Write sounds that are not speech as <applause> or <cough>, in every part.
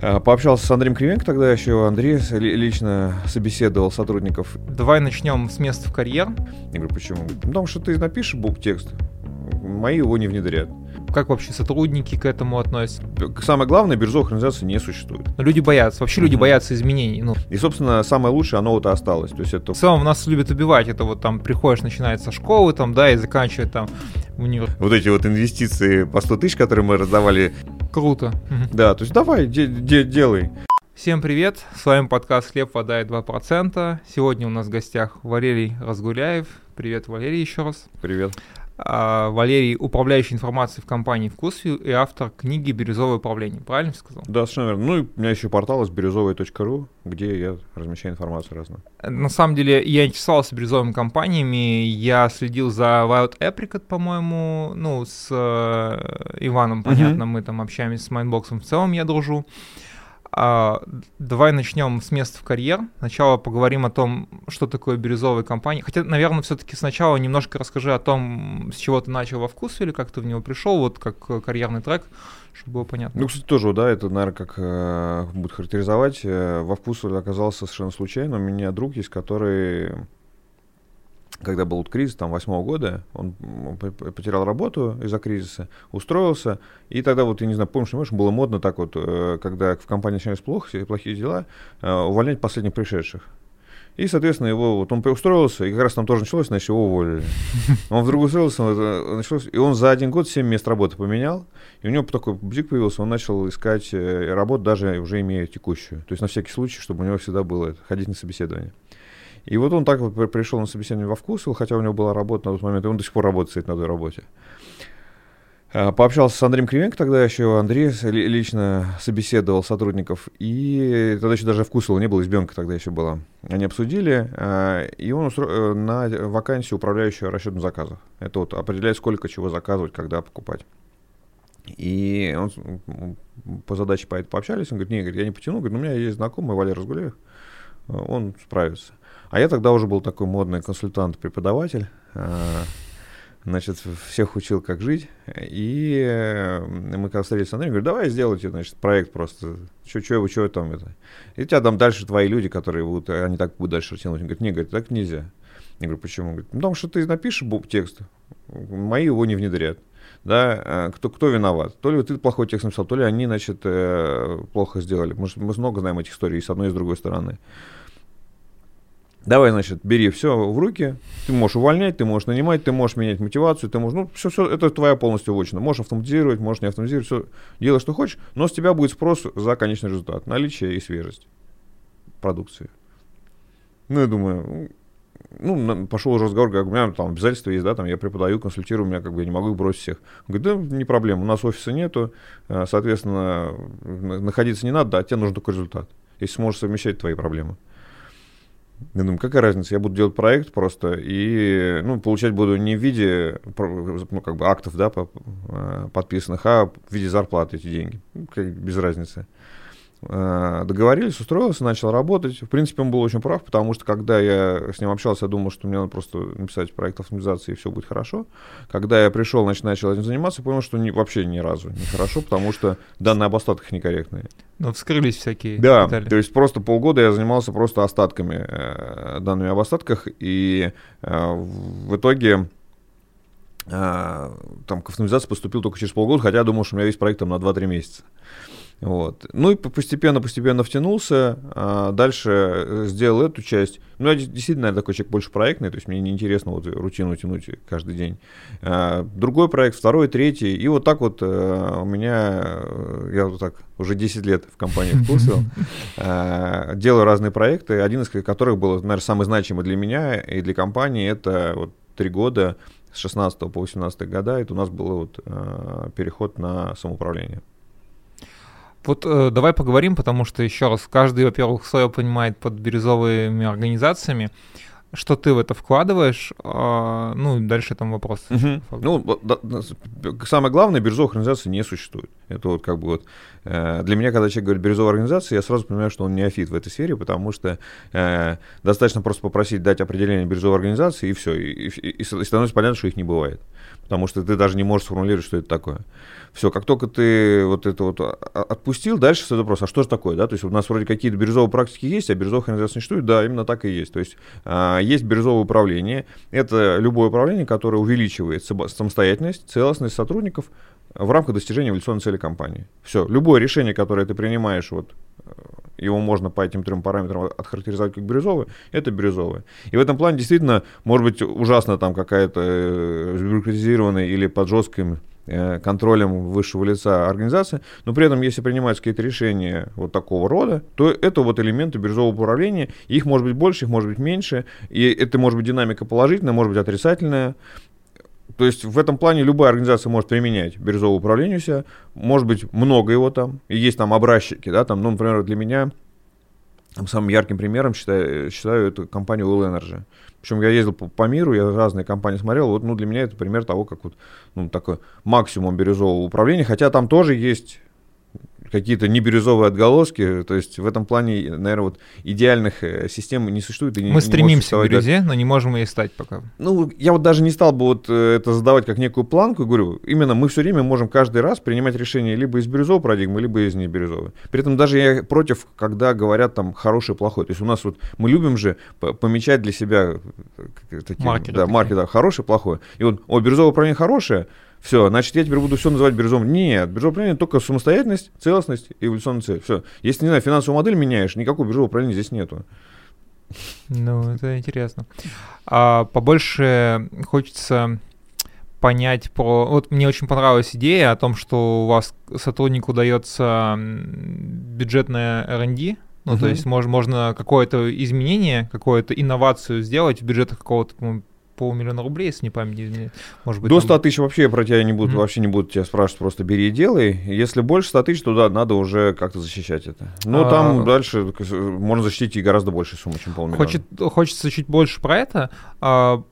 А, пообщался с Андреем Кривенко, тогда еще Андрей лично собеседовал сотрудников. Давай начнем с места в карьер. Я говорю, почему? Ну, потому что ты напишешь бук текст, мои его не внедрят. Как вообще сотрудники к этому относятся? Самое главное, биржовых организаций не существует. Но люди боятся, вообще люди боятся изменений. Ну. И, собственно, самое лучшее, оно вот и осталось. То есть это... В целом нас любят убивать. Это вот там приходишь, начинается школы, там, да, и заканчивает там универ. Вот эти вот инвестиции по 100 тысяч, которые мы раздавали. Круто. Да, то есть давай, де- де- делай. Всем привет, с вами подкаст «Хлеб, вода и 2%». Сегодня у нас в гостях Валерий Разгуляев. Привет, Валерий, еще раз. Привет. А, Валерий, управляющий информацией в компании «Вкусвилл» и автор книги «Бирюзовое управление». Правильно сказал? Да, совершенно верно. Ну и у меня еще портал есть бирюзовый.ру, где я размещаю информацию разную. На самом деле, я интересовался бирюзовыми компаниями, я следил за Wild Apricot, по-моему, ну, с э, Иваном, понятно, uh-huh. мы там общаемся с Майнбоксом, в целом я дружу. А, давай начнем с места в карьер. Сначала поговорим о том, что такое бирюзовая компания. Хотя, наверное, все-таки сначала немножко расскажи о том, с чего ты начал во вкус или как ты в него пришел, вот как карьерный трек, чтобы было понятно. Ну, кстати, тоже, да, это, наверное, как э, будет характеризовать. Э, во вкус оказался совершенно случайно. У меня друг есть, который когда был вот кризис, там, восьмого года, он потерял работу из-за кризиса, устроился, и тогда вот, я не знаю, помнишь, не было модно так вот, э, когда в компании начинались плохо, плохие дела, э, увольнять последних пришедших. И, соответственно, его, вот он устроился, и как раз там тоже началось, значит, его уволили. <laughs> Он вдруг устроился, началось, и он за один год семь мест работы поменял, и у него такой бзик появился, он начал искать э, работу, даже уже имея текущую. То есть на всякий случай, чтобы у него всегда было это, ходить на собеседование. И вот он так вот пришел на собеседование во вкус, хотя у него была работа на тот момент, и он до сих пор работает на этой работе. А, пообщался с Андреем Кривенко, тогда еще Андрей лично собеседовал сотрудников, и тогда еще даже вкусила не было, избенка тогда еще была. Они обсудили, а, и он устро... Э, на вакансию управляющего расчетом заказов. Это вот определяет, сколько чего заказывать, когда покупать. И он по задаче по пообщались, он говорит, не, говорит, я не потяну, говорит, ну, у меня есть знакомый Валерий Разгулеев, он справится. А я тогда уже был такой модный консультант-преподаватель. А, значит, всех учил, как жить. И э, мы когда встретились с Андреем, говорю, давай сделайте, значит, проект просто. Что, что, вы, там это? И тебя там дальше твои люди, которые будут, они так будут дальше тянуть. Он говорит, не, говорит, так нельзя. Я говорю, почему? Он говорит, ну, потому что ты напишешь текст, мои его не внедрят. Да, а кто, кто виноват? То ли ты плохой текст написал, то ли они, значит, э, плохо сделали. Мы, мы много знаем этих историй и с одной, и с другой стороны. Давай, значит, бери все в руки. Ты можешь увольнять, ты можешь нанимать, ты можешь менять мотивацию, ты можешь, ну, все, все, это твоя полностью вотчина. Можешь автоматизировать, можешь не автоматизировать, все, делай, что хочешь, но с тебя будет спрос за конечный результат, наличие и свежесть продукции. Ну, я думаю, ну, пошел уже разговор, как у меня там обязательства есть, да, там я преподаю, консультирую, у меня как бы я не могу их бросить всех. Он говорит, да, не проблема, у нас офиса нету, э, соответственно, находиться не надо, да, тебе нужен только результат, если сможешь совмещать твои проблемы. Я думаю, какая разница, я буду делать проект просто и ну, получать буду не в виде ну, как бы актов да, э, подписанных, а в виде зарплаты эти деньги. Ну, без разницы. Э, договорились, устроился, начал работать. В принципе, он был очень прав, потому что когда я с ним общался, я думал, что мне надо просто написать проект автоматизации, и все будет хорошо. Когда я пришел, значит, начал этим заниматься, понял, что не, вообще ни разу не хорошо, потому что данные об остатках некорректные. Ну, вскрылись всякие Да, детали. то есть просто полгода я занимался просто остатками, э, данными об остатках, и э, в итоге э, там к автоматизации поступил только через полгода, хотя я думал, что у меня весь проект там на 2-3 месяца. Вот. Ну и постепенно-постепенно втянулся, а дальше э, сделал эту часть. Ну, я действительно, наверное, такой человек больше проектный, то есть мне неинтересно вот рутину тянуть каждый день. А, другой проект, второй, третий, и вот так вот а, у меня, э, я вот так уже 10 лет в компании вкусил, <laughs> а, делаю разные проекты, один из которых был, наверное, самый значимый для меня и для компании, это вот три года, с 16 по 18 года, это у нас был вот переход на самоуправление. Вот э, давай поговорим, потому что еще раз, каждый, во-первых, свое понимает под бирюзовыми организациями. что ты в это вкладываешь, а, ну, дальше там вопрос. Угу. Ну, да, да, самое главное, бирюзовых организаций не существует. Это вот как бы вот э, для меня, когда человек говорит бирюзовая организация, я сразу понимаю, что он неофит в этой сфере, потому что э, достаточно просто попросить дать определение бирюзовой организации, и все, и, и, и становится понятно, что их не бывает. Потому что ты даже не можешь сформулировать, что это такое. Все, как только ты вот это вот отпустил, дальше следует вопрос, а что же такое, да? То есть у нас вроде какие-то бирюзовые практики есть, а бирюзовых организаций не существует, да, именно так и есть. То есть а, есть бирюзовое управление, это любое управление, которое увеличивает самостоятельность, целостность сотрудников в рамках достижения эволюционной цели компании. Все, любое решение, которое ты принимаешь, вот э, его можно по этим трем параметрам отхарактеризовать как бирюзовое, это бирюзовое. И в этом плане действительно может быть ужасно там какая-то э, бюрократизированная или под жестким Э, контролем высшего лица организации, но при этом, если принимаются какие-то решения вот такого рода, то это вот элементы биржевого управления, их может быть больше, их может быть меньше, и это может быть динамика положительная, может быть отрицательная, то есть в этом плане любая организация может применять биржевое управление у себя, может быть много его там, и есть там образчики, да, там, ну, например, для меня самым ярким примером считаю, считаю эту компанию Will Energy. Причем я ездил по, по миру, я разные компании смотрел. Вот, ну, для меня это пример того, как вот, ну, такой максимум бирюзового управления. Хотя там тоже есть какие-то небирюзовые отголоски. То есть в этом плане, наверное, вот идеальных э, систем не существует. И Мы не, стремимся к бирюзе, но не можем ей стать пока. Ну, я вот даже не стал бы вот э, это задавать как некую планку. Говорю, именно мы все время можем каждый раз принимать решение либо из бирюзовой парадигмы, либо из небирюзовой. При этом даже я против, когда говорят там хороший, плохой. То есть у нас вот мы любим же помечать для себя э, такие, маркеры, да, маркеры, да, хороший, плохой. И вот, о, бирюзовое управление хорошее, все, значит, я теперь буду все называть биржевым. Нет, биржевое управление только самостоятельность, целостность и эволюционная цель. Все. Если, не знаю, финансовую модель меняешь, никакого биржевого управления здесь нету. Ну, это интересно. А побольше хочется понять про... Вот мне очень понравилась идея о том, что у вас сотруднику дается бюджетная R&D, ну, uh-huh. то есть мож, можно какое-то изменение, какую-то инновацию сделать в бюджетах какого-то полмиллиона рублей, если не память не может быть. До 100 там... тысяч вообще про тебя не будут, mm-hmm. вообще не будут тебя спрашивать, просто бери и делай. Если больше 100 тысяч, то да, надо уже как-то защищать это. Но а... там дальше можно защитить и гораздо больше суммы, чем полмиллиона. Хочет, хочется чуть больше про это. А,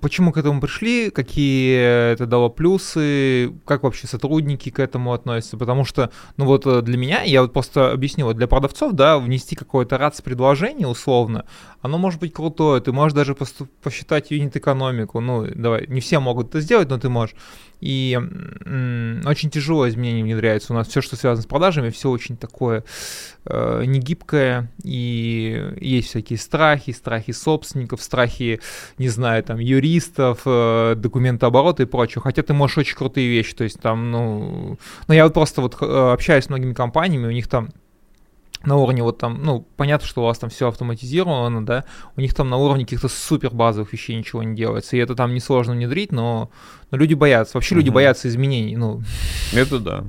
почему к этому пришли, какие это дало плюсы, как вообще сотрудники к этому относятся, потому что, ну вот э, для меня, я вот просто объяснил, вот для продавцов, да, внести какое-то РАЦ-предложение условно, оно может быть крутое, ты можешь даже посчитать юнит-экономику, ну, давай, не все могут это сделать, но ты можешь. И м- очень тяжело изменения внедряются. У нас все, что связано с продажами, все очень такое э, негибкое, и есть всякие страхи, страхи собственников, страхи, не знаю, там, юристов, э, документооборота и прочего. Хотя ты можешь очень крутые вещи, то есть там, ну... Ну, я вот просто вот э, общаюсь с многими компаниями, у них там на уровне вот там, ну, понятно, что у вас там все автоматизировано, да, у них там на уровне каких-то супер базовых вещей ничего не делается, и это там несложно внедрить, но, но люди боятся, вообще угу. люди боятся изменений, ну. Это да.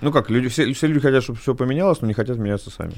Ну как, люди, все, все люди хотят, чтобы все поменялось, но не хотят меняться сами.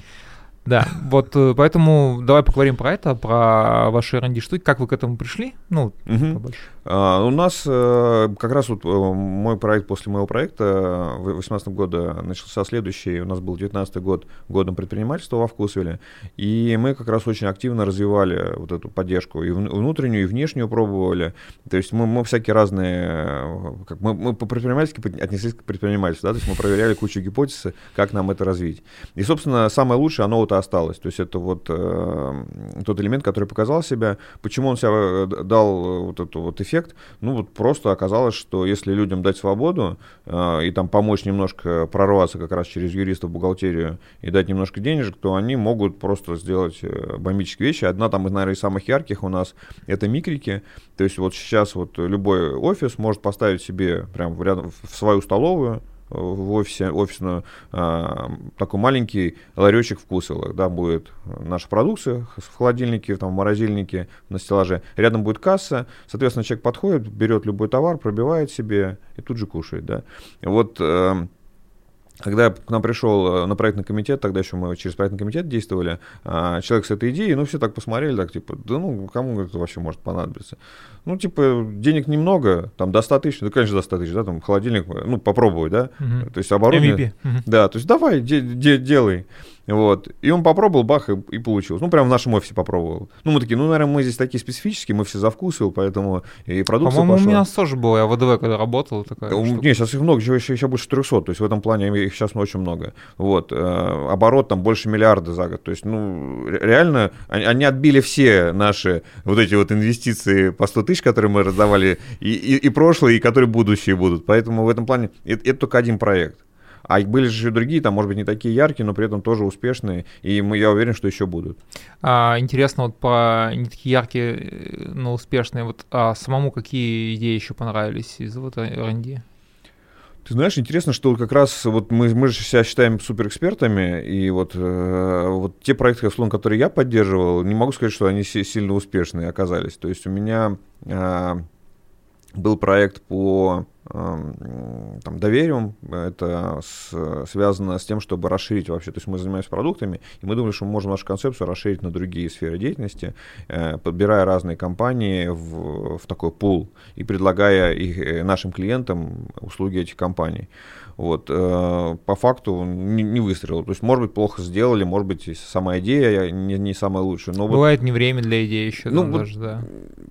Да, вот э, поэтому давай поговорим про это, про ваши R&D штуки, как вы к этому пришли, ну, угу. побольше. А, у нас э, как раз вот э, мой проект после моего проекта в 2018 года начался следующий, у нас был 19 год годом предпринимательства во Вкусвилле, и мы как раз очень активно развивали вот эту поддержку, и внутреннюю, и внешнюю пробовали, то есть мы, мы всякие разные, как мы, мы по-предпринимательски отнеслись к предпринимательству, да, то есть мы проверяли кучу гипотез, как нам это развить. И, собственно, самое лучшее, оно вот осталось. То есть это вот э, тот элемент, который показал себя. Почему он себя э, дал э, вот этот вот эффект? Ну вот просто оказалось, что если людям дать свободу э, и там помочь немножко прорваться как раз через юристов, бухгалтерию и дать немножко денежек, то они могут просто сделать э, бомбические вещи. Одна там, наверное, из самых ярких у нас это микрики. То есть вот сейчас вот любой офис может поставить себе прям в свою столовую в офисе, офисную, а, такой маленький ларечек вкусовых, да, будет наша продукция в холодильнике, там, в морозильнике, на стеллаже. Рядом будет касса, соответственно, человек подходит, берет любой товар, пробивает себе и тут же кушает, да. Вот э, когда к нам пришел э, на проектный комитет, тогда еще мы через проектный комитет действовали, а, человек с этой идеей, ну, все так посмотрели, так, типа, да ну, кому это вообще может понадобиться? Ну, типа, денег немного, там, до 100 тысяч, ну, конечно, до 100 тысяч, да, там, холодильник, ну, попробовать, да, угу. то есть оборудование. MVP. Да, то есть давай, де- де- делай. Вот. И он попробовал, бах, и, и получилось. Ну, прям в нашем офисе попробовал. Ну, мы такие, ну, наверное, мы здесь такие специфические, мы все за вкусил, поэтому и продукция По-моему, пошла. у меня тоже было, я в ВДВ когда работал, такая У-. Не, сейчас их много, еще, еще, еще больше 300, то есть в этом плане их сейчас очень много. Вот. э, Оборот там больше миллиарда за год. То есть, ну, ре- реально, они, они отбили все наши вот эти вот инвестиции по 100 тысяч, которые мы раздавали, и, и, и прошлые, и которые будущие будут. Поэтому в этом плане это, это только один проект. А были же еще другие, там, может быть, не такие яркие, но при этом тоже успешные, и мы, я уверен, что еще будут. А, интересно, вот по не такие яркие, э, но успешные, вот а самому какие идеи еще понравились из вот R&D? Ты знаешь, интересно, что как раз вот мы, мы же себя считаем суперэкспертами, и вот, э, вот те проекты, условно, которые я поддерживал, не могу сказать, что они си- сильно успешные оказались. То есть у меня э, был проект по там, доверию, это с- связано с тем, чтобы расширить вообще, то есть мы занимаемся продуктами, и мы думали, что мы можем нашу концепцию расширить на другие сферы деятельности, э, подбирая разные компании в, в такой пул и предлагая их, э, нашим клиентам услуги этих компаний. Вот, э, по факту не, не выстрелил. То есть, может быть, плохо сделали, может быть, сама идея не, не самая лучшая. Но вот Бывает не время для идеи еще, Ну, вот даже, да.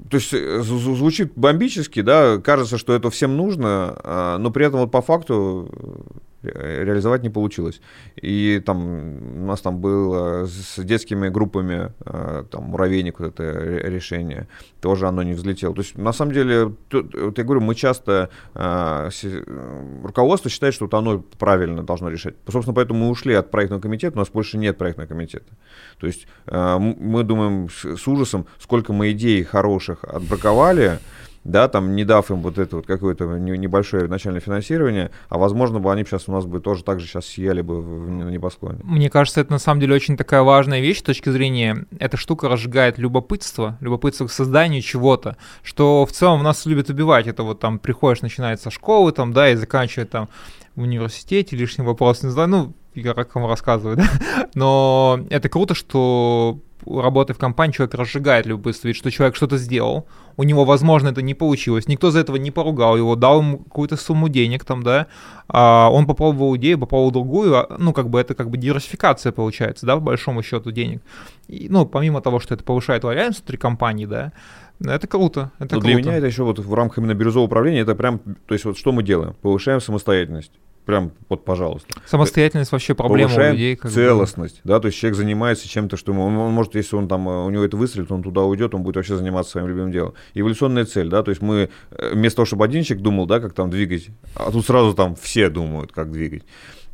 То есть э, зв- зв- звучит бомбически, да, кажется, что это всем нужно, а, но при этом вот по факту э, реализовать не получилось. И там у нас там было с детскими группами, э, там, муравейник, вот это ре- решение, тоже оно не взлетело. То есть, на самом деле, тут, вот я говорю, мы часто, э, э, руководство считает, что вот оно правильно должно решать. Собственно, поэтому мы ушли от проектного комитета, у нас больше нет проектного комитета. То есть э, мы думаем с ужасом, сколько мы идей хороших отбраковали, да, там не дав им вот это вот какое-то не- небольшое начальное финансирование, а возможно бы они сейчас у нас бы тоже так же сейчас сияли бы в, в небосклоне. Мне кажется, это на самом деле очень такая важная вещь с точки зрения, эта штука разжигает любопытство, любопытство к созданию чего-то, что в целом нас любят убивать. Это вот там приходишь, начинается школы, там, да, и заканчивает там в университете, лишний вопрос, не знаю, ну, я как вам рассказываю, да, <laughs> но это круто, что работая в компании, человек разжигает любопытство, ведь что человек что-то сделал, у него, возможно, это не получилось, никто за этого не поругал его, дал ему какую-то сумму денег там, да, а он попробовал идею, попробовал другую, а, ну, как бы это как бы диверсификация получается, да, по большому счету денег. И, ну, помимо того, что это повышает лояльность внутри компании, да, это круто, это Но круто. для меня это еще вот в рамках именно бирюзового управления, это прям, то есть вот что мы делаем? Повышаем самостоятельность. Прям вот, пожалуйста. Самостоятельность вообще проблема повышаем у людей. Как бы. целостность, да, то есть человек занимается чем-то, что ему, он, он может, если он там, э, у него это выстрелит, он туда уйдет, он будет вообще заниматься своим любимым делом. Эволюционная цель, да, то есть мы э, вместо того, чтобы один человек думал, да, как там двигать, а тут сразу там все думают, как двигать.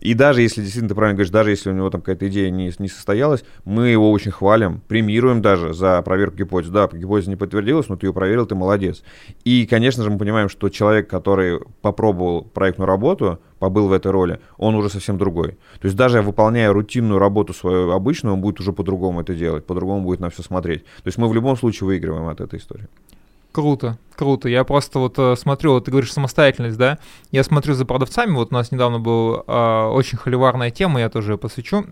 И даже если, действительно, ты правильно говоришь, даже если у него там какая-то идея не, не состоялась, мы его очень хвалим, премируем даже за проверку гипотез. Да, гипотеза не подтвердилась, но ты ее проверил, ты молодец. И, конечно же, мы понимаем, что человек, который попробовал проектную работу, побыл в этой роли, он уже совсем другой. То есть даже выполняя рутинную работу свою обычную, он будет уже по-другому это делать, по-другому будет на все смотреть. То есть мы в любом случае выигрываем от этой истории. Круто, круто. Я просто вот э, смотрю, вот ты говоришь самостоятельность, да? Я смотрю за продавцами, вот у нас недавно была э, очень холиварная тема, я тоже ее посвящу.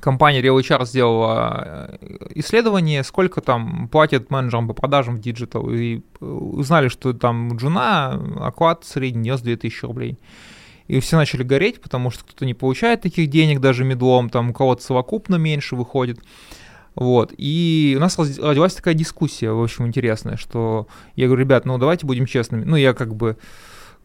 Компания Real HR сделала э, исследование, сколько там платят менеджерам по продажам в digital, и э, узнали, что там джуна оклад средний 92 тысячи рублей. И все начали гореть, потому что кто-то не получает таких денег даже мидлом, там у кого-то совокупно меньше выходит. Вот. И у нас родилась такая дискуссия, в общем, интересная, что я говорю, ребят, ну давайте будем честными. Ну, я как бы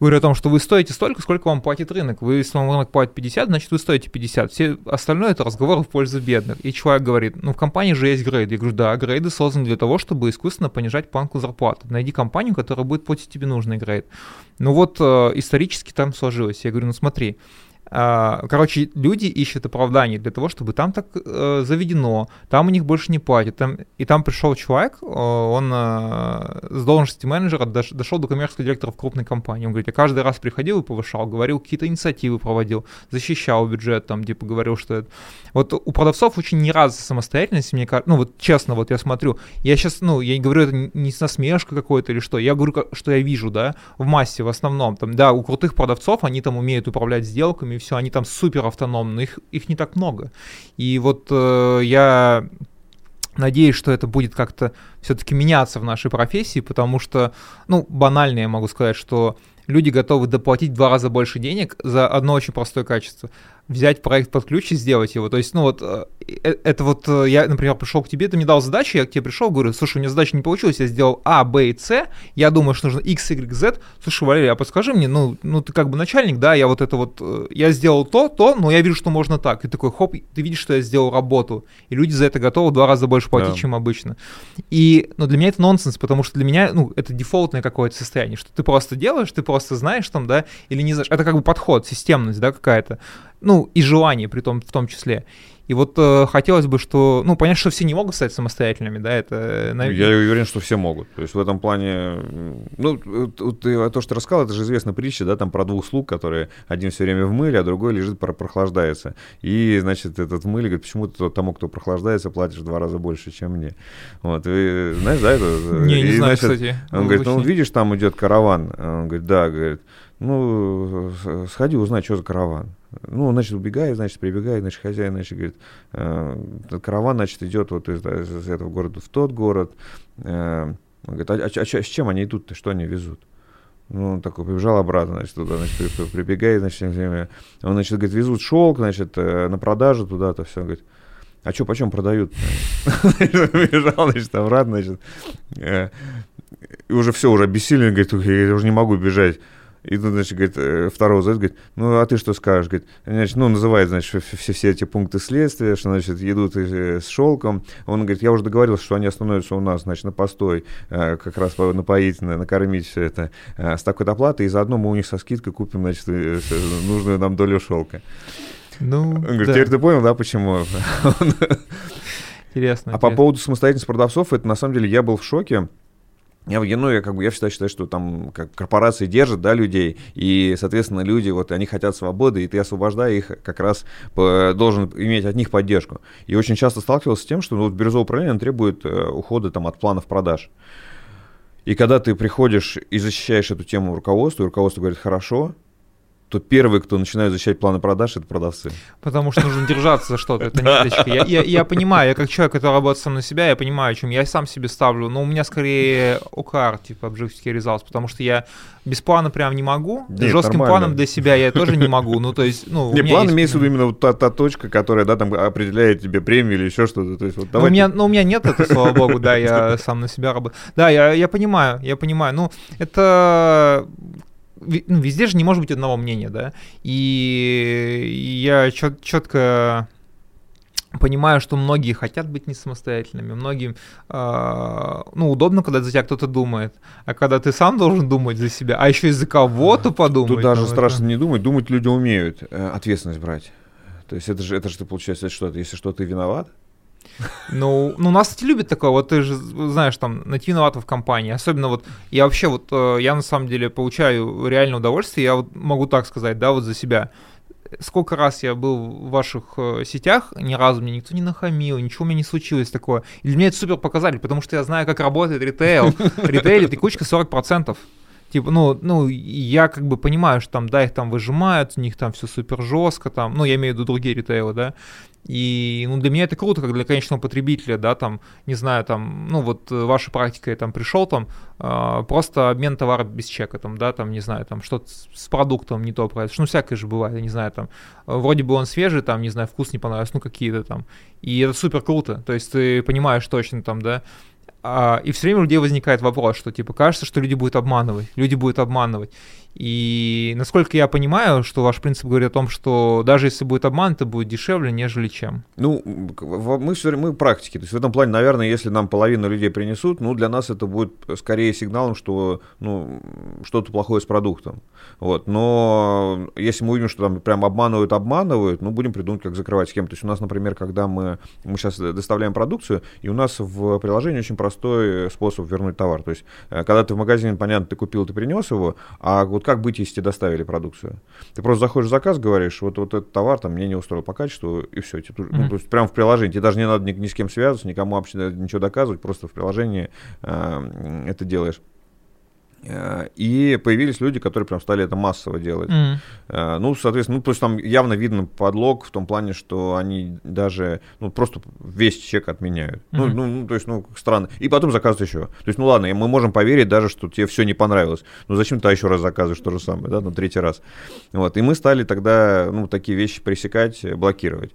говорю о том, что вы стоите столько, сколько вам платит рынок. Вы, если вам рынок платит 50, значит, вы стоите 50. Все остальное это разговор в пользу бедных. И человек говорит, ну, в компании же есть грейды. Я говорю, да, грейды созданы для того, чтобы искусственно понижать планку зарплаты. Найди компанию, которая будет платить тебе нужный грейд. Ну вот э, исторически там сложилось. Я говорю, ну смотри, Короче, люди ищут оправдание для того, чтобы там так э, заведено, там у них больше не платят. Там, и там пришел человек, э, он э, с должности менеджера дош- дошел до коммерческого директора в крупной компании. Он говорит, я каждый раз приходил и повышал, говорил, какие-то инициативы проводил, защищал бюджет, там, типа, говорил, что это... Вот у продавцов очень не раз самостоятельность, мне кажется, ну вот честно, вот я смотрю, я сейчас, ну, я не говорю, это не с насмешкой какой-то или что, я говорю, что я вижу, да, в массе в основном, там, да, у крутых продавцов, они там умеют управлять сделками, все, они там супер автономны, но их, их не так много. И вот э, я надеюсь, что это будет как-то все-таки меняться в нашей профессии, потому что, ну, банально я могу сказать, что люди готовы доплатить в два раза больше денег за одно очень простое качество. Взять проект под ключ и сделать его. То есть, ну вот, э, э, это вот я, например, пришел к тебе, ты мне дал задачу, я к тебе пришел, говорю, слушай, у меня задача не получилась, я сделал А, Б и С, я думаю, что нужно X, Y, Z. Слушай, Валерий, а подскажи мне, ну, ну ты как бы начальник, да, я вот это вот, я сделал то, то, но я вижу, что можно так. И такой, хоп, ты видишь, что я сделал работу. И люди за это готовы в два раза больше платить, да. чем обычно. И, ну, для меня это нонсенс, потому что для меня, ну, это дефолтное какое-то состояние, что ты просто делаешь, ты просто знаешь там, да, или не знаешь. Это как бы подход, системность, да, какая-то. Ну, и желание при том, в том числе. И вот э, хотелось бы, что, ну, понятно, что все не могут стать самостоятельными, да, это... Э, Я уверен, что все могут. То есть в этом плане, ну, ты, то, что ты рассказал, это же известная притча, да, там про двух слуг, которые один все время в мыле, а другой лежит, прохлаждается. И, значит, этот в мыле говорит, почему ты тому, кто прохлаждается, платишь в два раза больше, чем мне. Вот, и, знаешь, да, это... <laughs> Не, не знаю, кстати. Он говорит, ну, видишь, там идет караван. Он говорит, да, говорит, ну, сходи, узнай, что за караван. Ну, значит, убегает, значит, прибегает, значит, хозяин, значит, говорит, э, караван, значит, идет вот из, из этого города в тот город. Э, он говорит, а, а, а, с чем они идут-то, что они везут? Ну, он такой побежал обратно, значит, туда, значит, при, при, прибегает, значит, время. Он, значит, говорит, везут шелк, значит, э, на продажу туда-то, все, говорит, а что, почем продают? <laughs> Бежал, значит, обратно, значит, э, и уже все, уже обессилен, говорит, я уже не могу бежать. И тут, значит, говорит, э, второго зовет, говорит, ну, а ты что скажешь? Говорит, значит, ну, называет, значит, все, все эти пункты следствия, что, значит, едут с шелком. Он говорит, я уже договорился, что они остановятся у нас, значит, на постой, э, как раз напоить, накормить все это э, с такой оплатой, и заодно мы у них со скидкой купим, значит, нужную нам долю шелка. Ну, Он говорит, да. теперь ты понял, да, почему? <laughs> Интересно. А по поводу самостоятельности продавцов, это на самом деле я был в шоке. Я, ну, я, как бы, я всегда считаю, что там как корпорации держат, да, людей, и, соответственно, люди, вот, они хотят свободы, и ты, освобождая их, как раз по, должен иметь от них поддержку. И очень часто сталкивался с тем, что ну, вот бирюзовое управление требует э, ухода там, от планов продаж. И когда ты приходишь и защищаешь эту тему руководству, и руководство говорит, хорошо, то первый, кто начинает защищать планы продаж, это продавцы. Потому что нужно держаться за что-то, это ниточка. Я, я, я понимаю, я как человек, который работает сам на себя, я понимаю, о чем я сам себе ставлю, но у меня скорее ОКР, типа Objective Results, потому что я без плана прям не могу, Нет, жестким нормально. планом для себя я тоже не могу, ну то есть, ну... Не, план имеется в виду именно вот та, та точка, которая, да, там определяет тебе премию или еще что-то, то есть вот давайте... у меня, ну у меня нет этого, слава богу, да, я сам на себя работаю. Да, я, я понимаю, я понимаю, ну это ну, везде же не может быть одного мнения, да, и я чет, четко понимаю, что многие хотят быть не самостоятельными, многим, э, ну, удобно, когда за тебя кто-то думает, а когда ты сам должен думать за себя, а еще и за кого-то подумать. Тут даже ну, страшно это... не думать, думать люди умеют, э, ответственность брать. То есть это же, это же ты, получается, что-то, если что, ты виноват, ну, ну, нас, кстати, любят такое, вот ты же знаешь, там, найти виноватого в компании, особенно вот, я вообще вот, э, я на самом деле получаю реальное удовольствие, я вот могу так сказать, да, вот за себя, сколько раз я был в ваших э, сетях, ни разу мне никто не нахамил, ничего у меня не случилось такое. И для меня это супер показатель, потому что я знаю, как работает ритейл. Ритейл — это текучка 40%. Типа, ну, ну, я как бы понимаю, что там, да, их там выжимают, у них там все супер жестко, там, ну, я имею в виду другие ритейлы, да, и, ну, для меня это круто, как для конечного потребителя, да, там, не знаю, там, ну, вот э, ваша практика, я там пришел, там, э, просто обмен товара без чека, там, да, там, не знаю, там, что-то с продуктом не то произошло, ну, всякое же бывает, я не знаю, там, вроде бы он свежий, там, не знаю, вкус не понравился, ну, какие-то там, и это супер круто, то есть ты понимаешь точно там, да, а, и все время у людей возникает вопрос, что типа кажется, что люди будут обманывать, люди будут обманывать. И насколько я понимаю, что ваш принцип говорит о том, что даже если будет обман, это будет дешевле, нежели чем. Ну, мы все мы практики. То есть в этом плане, наверное, если нам половину людей принесут, ну, для нас это будет скорее сигналом, что ну, что-то плохое с продуктом. Вот. Но если мы увидим, что там прям обманывают, обманывают, ну, будем придумать, как закрывать схему. То есть у нас, например, когда мы, мы сейчас доставляем продукцию, и у нас в приложении очень простой способ вернуть товар. То есть, э, когда ты в магазине, понятно, ты купил, ты принес его, а вот как быть, если тебе доставили продукцию? Ты просто заходишь в заказ, говоришь, вот, вот этот товар там мне не устроил по качеству, и все. Тебе, mm-hmm. ну, то есть прямо в приложении. Тебе даже не надо ни, ни с кем связываться, никому вообще ничего доказывать, просто в приложении э, это делаешь. Э, и появились люди, которые прям стали это массово делать. Mm-hmm. Ну, соответственно, ну, то есть там явно видно подлог в том плане, что они даже, ну, просто весь чек отменяют. Mm-hmm. Ну, ну, ну, то есть, ну, странно. И потом заказывают еще. То есть, ну, ладно, мы можем поверить даже, что тебе все не понравилось. Ну, зачем ты еще раз заказываешь то же самое, да, на третий раз. Вот, и мы стали тогда, ну, такие вещи пресекать, блокировать.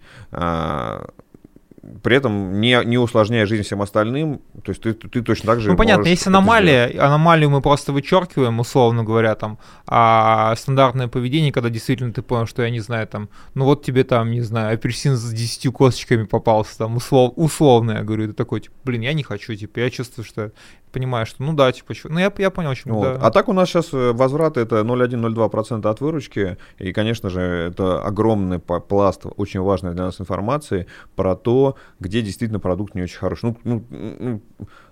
При этом не, не усложняя жизнь всем остальным, то есть ты, ты точно так же Ну, понятно, есть аномалия, аномалию мы просто вычеркиваем, условно говоря, там, а стандартное поведение, когда действительно ты понял, что, я не знаю, там, ну вот тебе там, не знаю, апельсин с 10 косточками попался, там, услов, условно, я говорю, ты такой, типа, блин, я не хочу, типа, я чувствую, что понимаешь, что ну да, типа, ну я, я понял, почему. Вот. Да. А так у нас сейчас э, возврат это 0,1-0,2% от выручки, и, конечно же, это огромный пласт очень важной для нас информации про то, где действительно продукт не очень хороший. Ну, ну, ну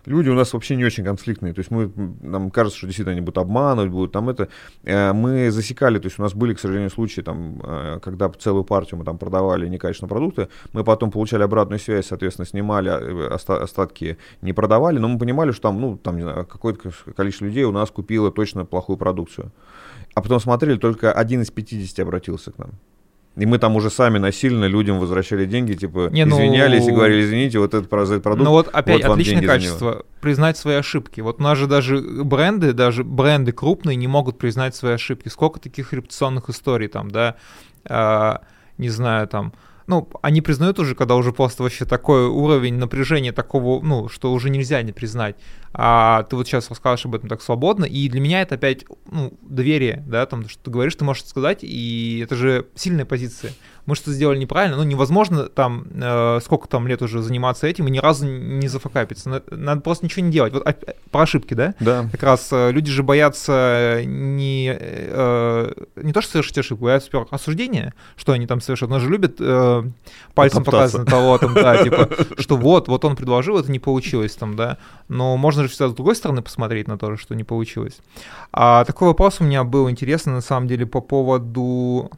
люди у нас вообще не очень конфликтные. То есть мы, нам кажется, что действительно они будут обманывать, будут там это. Э, мы засекали, то есть у нас были, к сожалению, случаи, там, э, когда целую партию мы там продавали некачественные продукты, мы потом получали обратную связь, соответственно, снимали э, остатки, не продавали, но мы понимали, что там, ну, там, не знаю, какое-то количество людей у нас купило точно плохую продукцию. А потом смотрели, только один из 50 обратился к нам. И мы там уже сами насильно людям возвращали деньги, типа не, ну... извинялись и говорили, извините, вот этот, этот продукт. Ну вот опять вот отличное качество. Признать свои ошибки. Вот у нас же даже бренды, даже бренды крупные не могут признать свои ошибки. Сколько таких репутационных историй там, да? А, не знаю, там ну, они признают уже, когда уже просто вообще такой уровень напряжения такого, ну, что уже нельзя не признать. А ты вот сейчас расскажешь об этом так свободно, и для меня это опять, ну, доверие, да, там, что ты говоришь, ты можешь сказать, и это же сильная позиция мы что-то сделали неправильно, ну, невозможно там, э, сколько там лет уже заниматься этим и ни разу не зафакапиться. Надо просто ничего не делать. Вот а, про ошибки, да? Да. Как раз э, люди же боятся не, э, не то, что совершить ошибку, боятся, во осуждения, что они там совершают. Но же любят э, пальцем показывать на того, там, да, <laughs> типа, что вот, вот он предложил, это не получилось там, да. Но можно же всегда с другой стороны посмотреть на то, что не получилось. А такой вопрос у меня был интересный, на самом деле, по поводу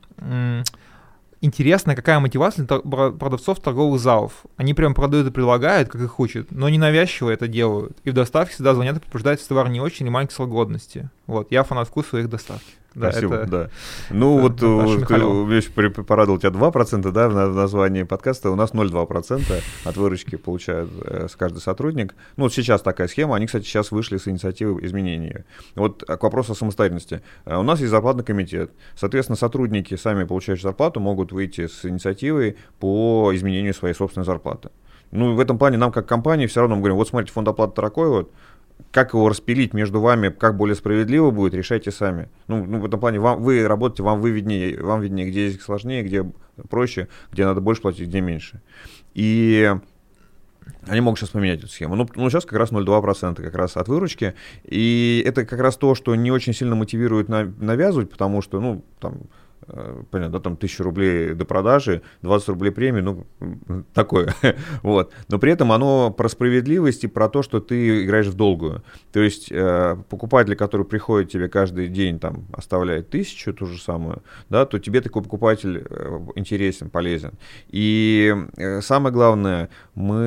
интересно, какая мотивация продавцов торговых залов. Они прям продают и предлагают, как их учат, но не навязчиво это делают. И в доставке всегда звонят и предупреждают, что товар не очень и маленький срок годности. Вот, я фанат вкуса их доставки. Да, Спасибо, это, да. Ну вот меня э, порадовал тебя 2% да, в названии подкаста, у нас 0,2% от выручки получает э, каждый сотрудник. Ну вот сейчас такая схема, они, кстати, сейчас вышли с инициативы изменения. Вот к вопросу о самостоятельности. Э, у нас есть зарплатный комитет, соответственно, сотрудники, сами получающие зарплату, могут выйти с инициативой по изменению своей собственной зарплаты. Ну, в этом плане нам, как компании, все равно мы говорим, вот смотрите, фонд оплаты такой вот, как его распилить между вами, как более справедливо будет, решайте сами. Ну, ну в этом плане вам, вы работаете, вам вы виднее, вам виднее, где сложнее, где проще, где надо больше платить, где меньше. И они могут сейчас поменять эту схему. Ну, ну сейчас как раз 0,2% как раз от выручки. И это как раз то, что не очень сильно мотивирует на, навязывать, потому что, ну, там, понятно, да, там 1000 рублей до продажи, 20 рублей премии, ну, такое, <laughs> вот. Но при этом оно про справедливость и про то, что ты играешь в долгую. То есть э, покупатель, который приходит тебе каждый день, там, оставляет тысячу, ту же самую, да, то тебе такой покупатель э, интересен, полезен. И э, самое главное, мы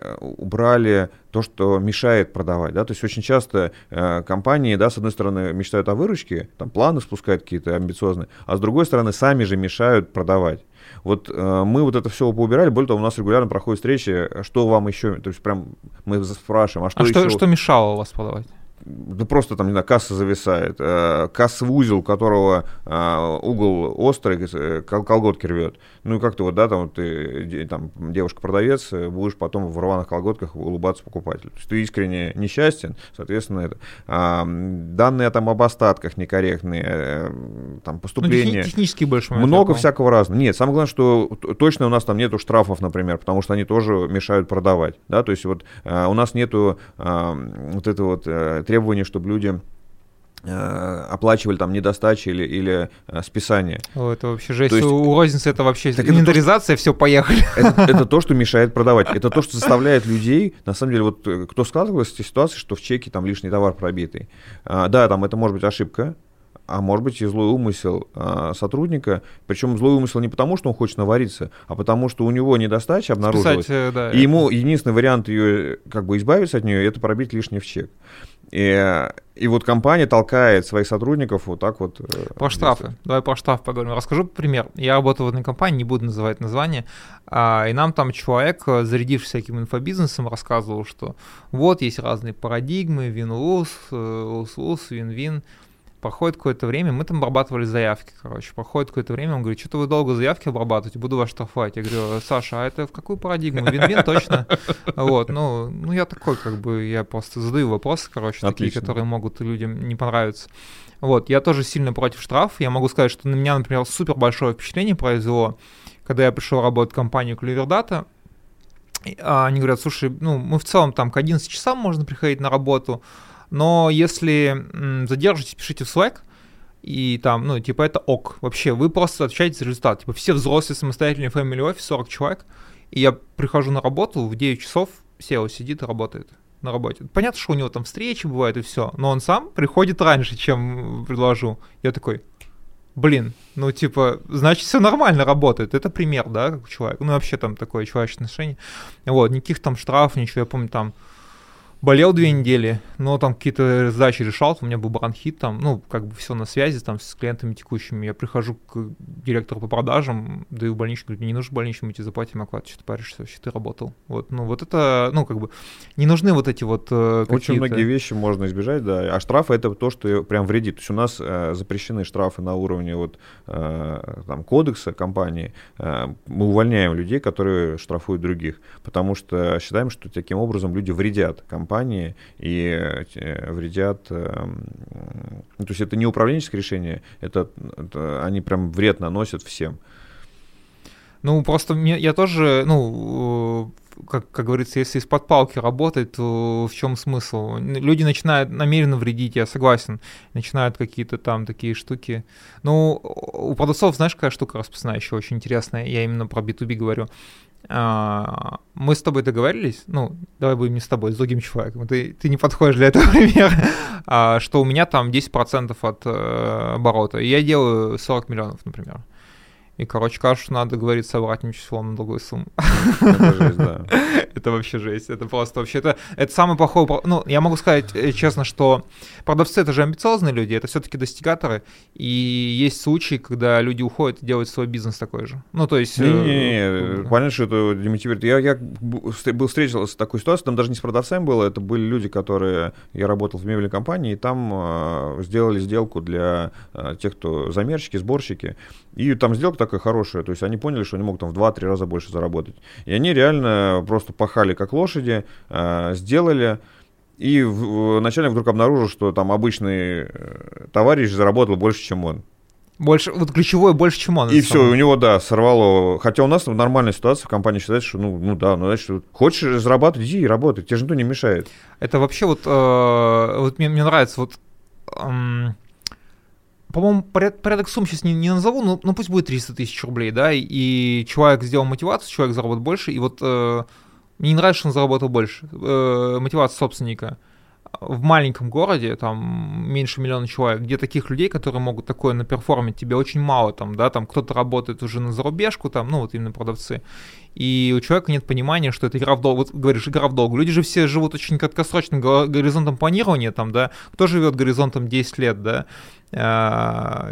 э, убрали то, что мешает продавать, да, то есть очень часто э, компании, да, с одной стороны мечтают о выручке, там планы спускают какие-то амбициозные, а с другой стороны сами же мешают продавать. Вот э, мы вот это все поубирали, более того, у нас регулярно проходят встречи, что вам еще, то есть прям мы спрашиваем, а что а еще? Что, что мешало вас продавать? Да просто там, не знаю, касса зависает, э, кассовый узел, у которого э, угол острый, э, колготки рвет. Ну и как-то вот, да, там ты, там, девушка-продавец, будешь потом в рваных колготках улыбаться покупателю. То есть ты искренне несчастен, соответственно, это. А, данные там об остатках некорректные, там, поступления. Ну, технически больше. Много всякого разного. Нет, самое главное, что точно у нас там нету штрафов, например, потому что они тоже мешают продавать, да, то есть вот у нас нету вот это вот требование, чтобы люди э, оплачивали там недостачи или, или э, списание. О, это вообще жесть. То есть, у розницы это вообще так инвентаризация, все, поехали. <laughs> Это, это то, что мешает продавать. Это то, что заставляет людей, на самом деле, вот э, кто складывался в этой ситуации, что в чеке там лишний товар пробитый. А, да, там это может быть ошибка, а может быть и злой умысел а, сотрудника. Причем злой умысел не потому, что он хочет навариться, а потому, что у него недостача обнаружилась. Списать, да, и это... ему единственный вариант ее как бы избавиться от нее, это пробить лишний в чек. И, и вот компания толкает своих сотрудников вот так вот. Э, по штрафы. Давай по штраф поговорим. Расскажу пример. Я работал в одной компании, не буду называть название, а, и нам там человек, э, зарядивший всяким инфобизнесом, рассказывал, что вот есть разные парадигмы, вин-луз, луз-луз, вин-вин. Проходит какое-то время, мы там обрабатывали заявки, короче. Проходит какое-то время, он говорит, что-то вы долго заявки обрабатываете, буду вас штрафовать. Я говорю, Саша, а это в какую парадигму? Вин-вин точно? <laughs> Вот, ну, ну я такой, как бы, я просто задаю вопросы, короче, такие, которые могут людям не понравиться. Вот, я тоже сильно против штрафов. Я могу сказать, что на меня, например, супер большое впечатление произвело, когда я пришел работать в компанию Data, а они говорят, слушай, ну, мы в целом там к 11 часам можно приходить на работу, но если задержитесь, пишите в Slack, и там, ну, типа, это ок. Вообще, вы просто отвечаете за результат. Типа, все взрослые самостоятельные family office, 40 человек, и я прихожу на работу в 9 часов, SEO сидит и работает на работе. Понятно, что у него там встречи бывают и все, но он сам приходит раньше, чем предложу. Я такой, блин, ну, типа, значит, все нормально работает. Это пример, да, как человек. Ну, вообще там такое человеческое отношение. Вот, никаких там штрафов, ничего. Я помню, там Болел две недели, но там какие-то задачи решал, у меня был бронхит, там, ну, как бы все на связи там с клиентами текущими. Я прихожу к директору по продажам, даю больничный, говорю, мне не нужно больничный, мы тебе заплатим оклад, что ты паришься, вообще ты работал. Вот, ну, вот это, ну, как бы, не нужны вот эти вот э, Очень многие вещи можно избежать, да, а штрафы это то, что прям вредит. То есть у нас э, запрещены штрафы на уровне вот э, там кодекса компании. Э, мы увольняем людей, которые штрафуют других, потому что считаем, что таким образом люди вредят компании компании и э, вредят. Эм, ну, то есть это не управленческое решение, это, это они прям вред наносят всем. Ну, просто мне, я тоже, ну, как, как говорится, если из-под палки работать, то в чем смысл? Люди начинают намеренно вредить, я согласен. Начинают какие-то там такие штуки. Ну, у продавцов, знаешь, какая штука распознающая очень интересная, я именно про B2B говорю. А, мы с тобой договорились, ну, давай будем не с тобой, с другим человеком, ты, ты не подходишь для этого примера, а, что у меня там 10% от э, оборота, и я делаю 40 миллионов, например. И, короче, кажется, что надо договориться обратным числом на другую сумму. Это жесть, да. <laughs> Это вообще жесть. Это просто вообще... Это, это самый плохой... Ну, я могу сказать э, честно, что продавцы — это же амбициозные люди, это все-таки достигаторы. И есть случаи, когда люди уходят и делают свой бизнес такой же. Ну, то есть... Не-не-не, понятно, что это демотивирует. Я, я был встретился с такой ситуацией, там даже не с продавцами было, это были люди, которые... Я работал в мебельной компании, и там э, сделали сделку для э, тех, кто замерщики, сборщики. И там сделка такая хорошая, то есть они поняли, что они могут там в 2-3 раза больше заработать. И они реально просто пахали как лошади, э, сделали, и в, начальник вдруг обнаружил, что там обычный э, товарищ заработал больше, чем он. Больше, вот ключевое больше, чем он. И все, у него, да, сорвало. Хотя у нас нормальная ситуация в компании считается, что, ну, ну да, ну, значит, хочешь зарабатывать, иди и работай, тебе же никто не мешает. Это вообще вот, э, вот мне, мне нравится вот... Э, по-моему, порядок сумм сейчас не, не назову, но, но пусть будет 300 тысяч рублей, да, и человек сделал мотивацию, человек заработал больше, и вот э, мне не нравится, что он заработал больше. Э, мотивация собственника – в маленьком городе, там меньше миллиона человек, где таких людей, которые могут такое наперформить, тебе очень мало там, да, там кто-то работает уже на зарубежку, там, ну вот именно продавцы, и у человека нет понимания, что это игра в долг, вот говоришь, игра в долгу. Люди же все живут очень краткосрочным горизонтом планирования, там, да, кто живет горизонтом 10 лет, да, а,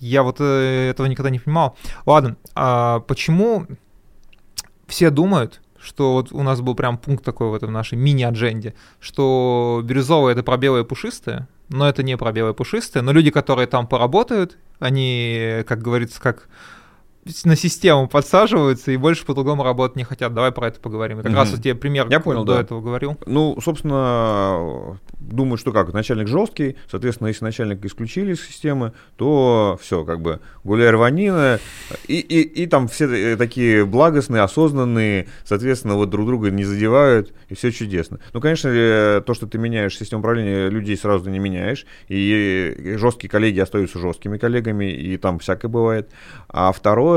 я вот э, этого никогда не понимал. Ладно, а почему все думают, что вот у нас был прям пункт такой в этом нашей мини-адженде, что бирюзовое это про белое пушистое, но это не про белое пушистое, но люди, которые там поработают, они, как говорится, как на систему подсаживаются и больше по-другому работать не хотят. Давай про это поговорим. как mm-hmm. раз вот тебе пример Я понял, до да. этого говорил. Ну, собственно, думаю, что как, начальник жесткий, соответственно, если начальник исключили из системы, то все, как бы гуляй рванина, и, и, и там все э, такие благостные, осознанные, соответственно, вот друг друга не задевают, и все чудесно. Ну, конечно, э, то, что ты меняешь систему управления, людей сразу не меняешь, и жесткие коллеги остаются жесткими коллегами, и там всякое бывает. А второе,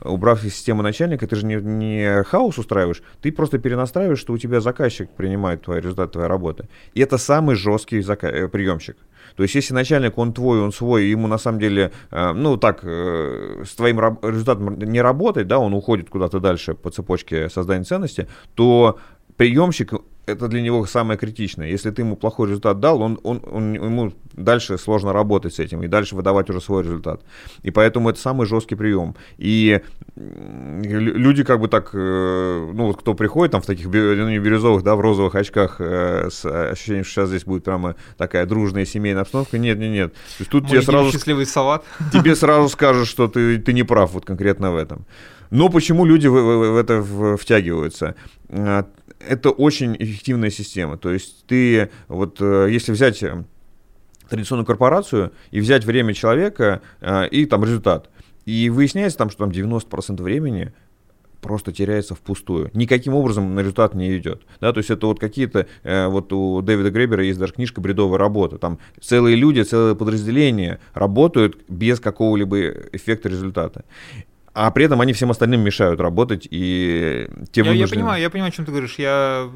убрав из системы начальника, ты же не, не хаос устраиваешь, ты просто перенастраиваешь, что у тебя заказчик принимает твой результат твоей работы. И это самый жесткий зака- э, приемщик. То есть, если начальник, он твой, он свой, ему на самом деле, э, ну, так, э, с твоим раб- результатом не работает, да, он уходит куда-то дальше по цепочке создания ценности, то приемщик это для него самое критичное. Если ты ему плохой результат дал, он, он, он, ему дальше сложно работать с этим и дальше выдавать уже свой результат. И поэтому это самый жесткий прием. И люди как бы так, э, ну вот кто приходит там в таких ну, не бирюзовых, да, в розовых очках э, с ощущением, что сейчас здесь будет прямо такая дружная семейная обстановка, нет, нет, нет. То есть тут Мой тебе сразу... счастливый салат. Тебе <laughs> сразу скажут, что ты, ты не прав вот конкретно в этом. Но почему люди в, в, в это втягиваются? Это очень эффективная система. То есть ты, вот э, если взять э, традиционную корпорацию и взять время человека э, и там результат, и выясняется там, что там 90% времени просто теряется впустую. Никаким образом на результат не идет. Да, то есть это вот какие-то, э, вот у Дэвида Гребера есть даже книжка «Бредовая работа». Там целые люди, целые подразделения работают без какого-либо эффекта результата а при этом они всем остальным мешают работать, и те я, я понимаю, я понимаю, о чем ты говоришь. Я...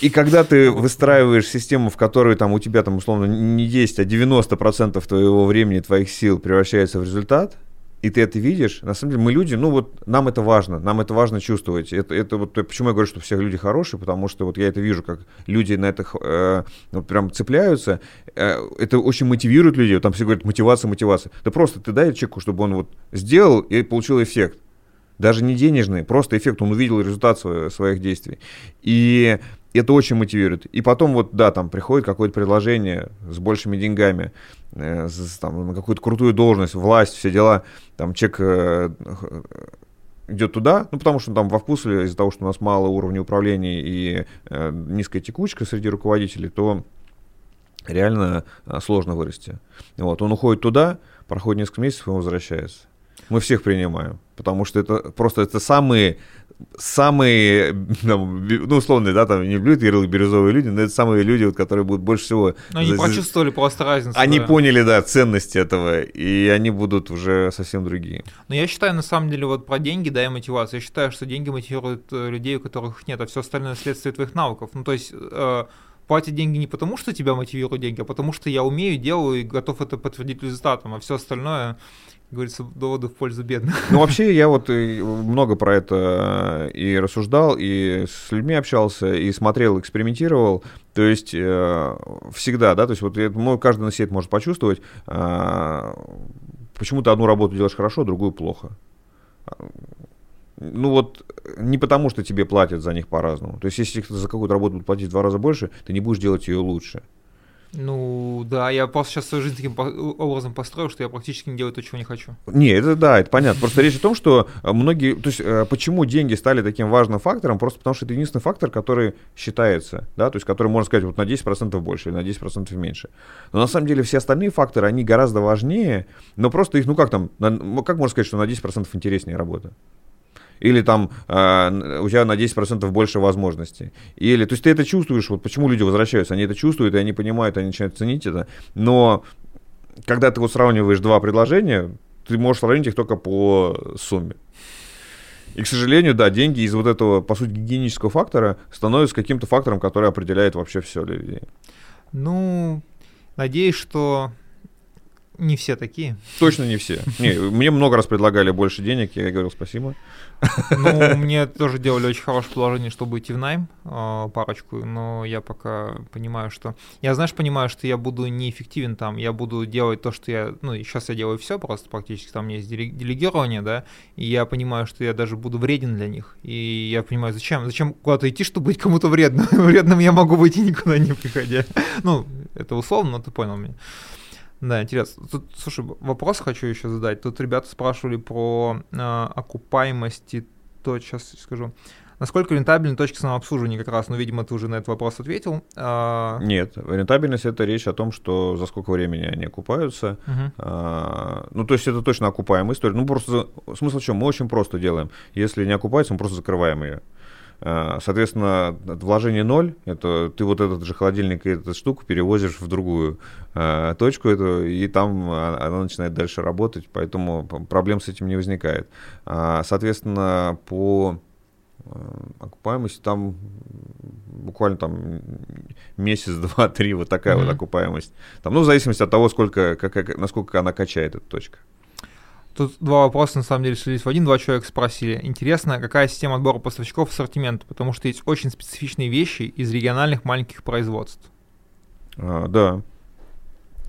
И когда ты выстраиваешь систему, в которой там у тебя там условно не 10, а 90% твоего времени, твоих сил превращается в результат, и ты это видишь, на самом деле мы люди, ну вот нам это важно, нам это важно чувствовать. Это, это вот почему я говорю, что все люди хорошие, потому что вот я это вижу, как люди на это э, вот прям цепляются. Э, это очень мотивирует людей. Там все говорят мотивация, мотивация. Да просто ты дай чеку, чтобы он вот сделал и получил эффект. Даже не денежный, просто эффект. Он увидел результат своих действий. И это очень мотивирует. И потом вот, да, там приходит какое-то предложение с большими деньгами, э, с, там, какую-то крутую должность, власть, все дела. Там человек э, идет туда, ну, потому что там во вкусе из-за того, что у нас мало уровня управления и э, низкая текучка среди руководителей, то реально э, сложно вырасти. Вот, он уходит туда, проходит несколько месяцев и возвращается. Мы всех принимаем, потому что это просто это самые самые, там, ну, условные, да, там, не блюд ярлык бирюзовые люди, но это самые люди, вот, которые будут больше всего... Но они за... почувствовали просто разницу. Они да. поняли, да, ценность этого, и они будут уже совсем другие. Но я считаю, на самом деле, вот про деньги, да, и мотивацию, я считаю, что деньги мотивируют э, людей, у которых нет, а все остальное следствие твоих навыков. Ну, то есть... Э, платят деньги не потому, что тебя мотивируют деньги, а потому что я умею, делаю и готов это подтвердить результатом, а все остальное говорится, доводы в пользу бедных. Ну, вообще, я вот много про это и рассуждал, и с людьми общался, и смотрел, экспериментировал. То есть э, всегда, да, то есть вот ну, каждый на это может почувствовать. Э, почему ты одну работу делаешь хорошо, другую плохо. Ну вот не потому, что тебе платят за них по-разному. То есть если за какую-то работу будут платить в два раза больше, ты не будешь делать ее лучше. Ну, да, я просто сейчас свою жизнь таким образом построил, что я практически не делаю то, чего не хочу. Не, это да, это понятно. Просто речь о том, что э, многие... То есть, э, почему деньги стали таким важным фактором? Просто потому, что это единственный фактор, который считается, да, то есть, который, можно сказать, вот на 10% больше или на 10% меньше. Но на самом деле все остальные факторы, они гораздо важнее, но просто их, ну как там, на, как можно сказать, что на 10% интереснее работа? Или там э, у тебя на 10% больше возможностей. Или, то есть ты это чувствуешь, вот почему люди возвращаются, они это чувствуют, и они понимают, они начинают ценить это, но когда ты вот сравниваешь два предложения, ты можешь сравнить их только по сумме. И, к сожалению, да, деньги из вот этого, по сути, гигиенического фактора становятся каким-то фактором, который определяет вообще все людей. Ну, надеюсь, что не все такие. Точно не все. Не, мне много раз предлагали больше денег, я говорил спасибо. Ну, мне тоже делали очень хорошее положение, чтобы идти в найм, а, парочку, но я пока понимаю, что... Я, знаешь, понимаю, что я буду неэффективен там, я буду делать то, что я... Ну, сейчас я делаю все просто практически, там есть делегирование, да, и я понимаю, что я даже буду вреден для них, и я понимаю, зачем, зачем куда-то идти, чтобы быть кому-то вредным. <laughs> Вредным я могу быть и никуда не приходя. Ну, это условно, но ты понял меня. Да, интересно. Тут, слушай, вопрос хочу еще задать. Тут ребята спрашивали про э, окупаемость, то сейчас скажу. Насколько рентабельны точки самообслуживания как раз? Ну, видимо, ты уже на этот вопрос ответил. А... Нет, рентабельность — это речь о том, что за сколько времени они окупаются. Uh-huh. А, ну, то есть это точно окупаемая история. Ну, просто смысл в чем? Мы очень просто делаем. Если не окупается, мы просто закрываем ее. Э, соответственно, вложение ноль, это ты вот этот же холодильник и эту штуку перевозишь в другую э, точку, эту, и там она начинает дальше работать, поэтому проблем с этим не возникает. А, соответственно, по э, окупаемости там буквально там месяц, <laughs> два, три, вот такая mm-hmm. вот окупаемость. Там, ну, в зависимости от того, сколько, как, насколько она качает, эта точка. Тут два вопроса, на самом деле, слились в один. Два человека спросили. Интересно, какая система отбора поставщиков ассортимента? Потому что есть очень специфичные вещи из региональных маленьких производств. А, да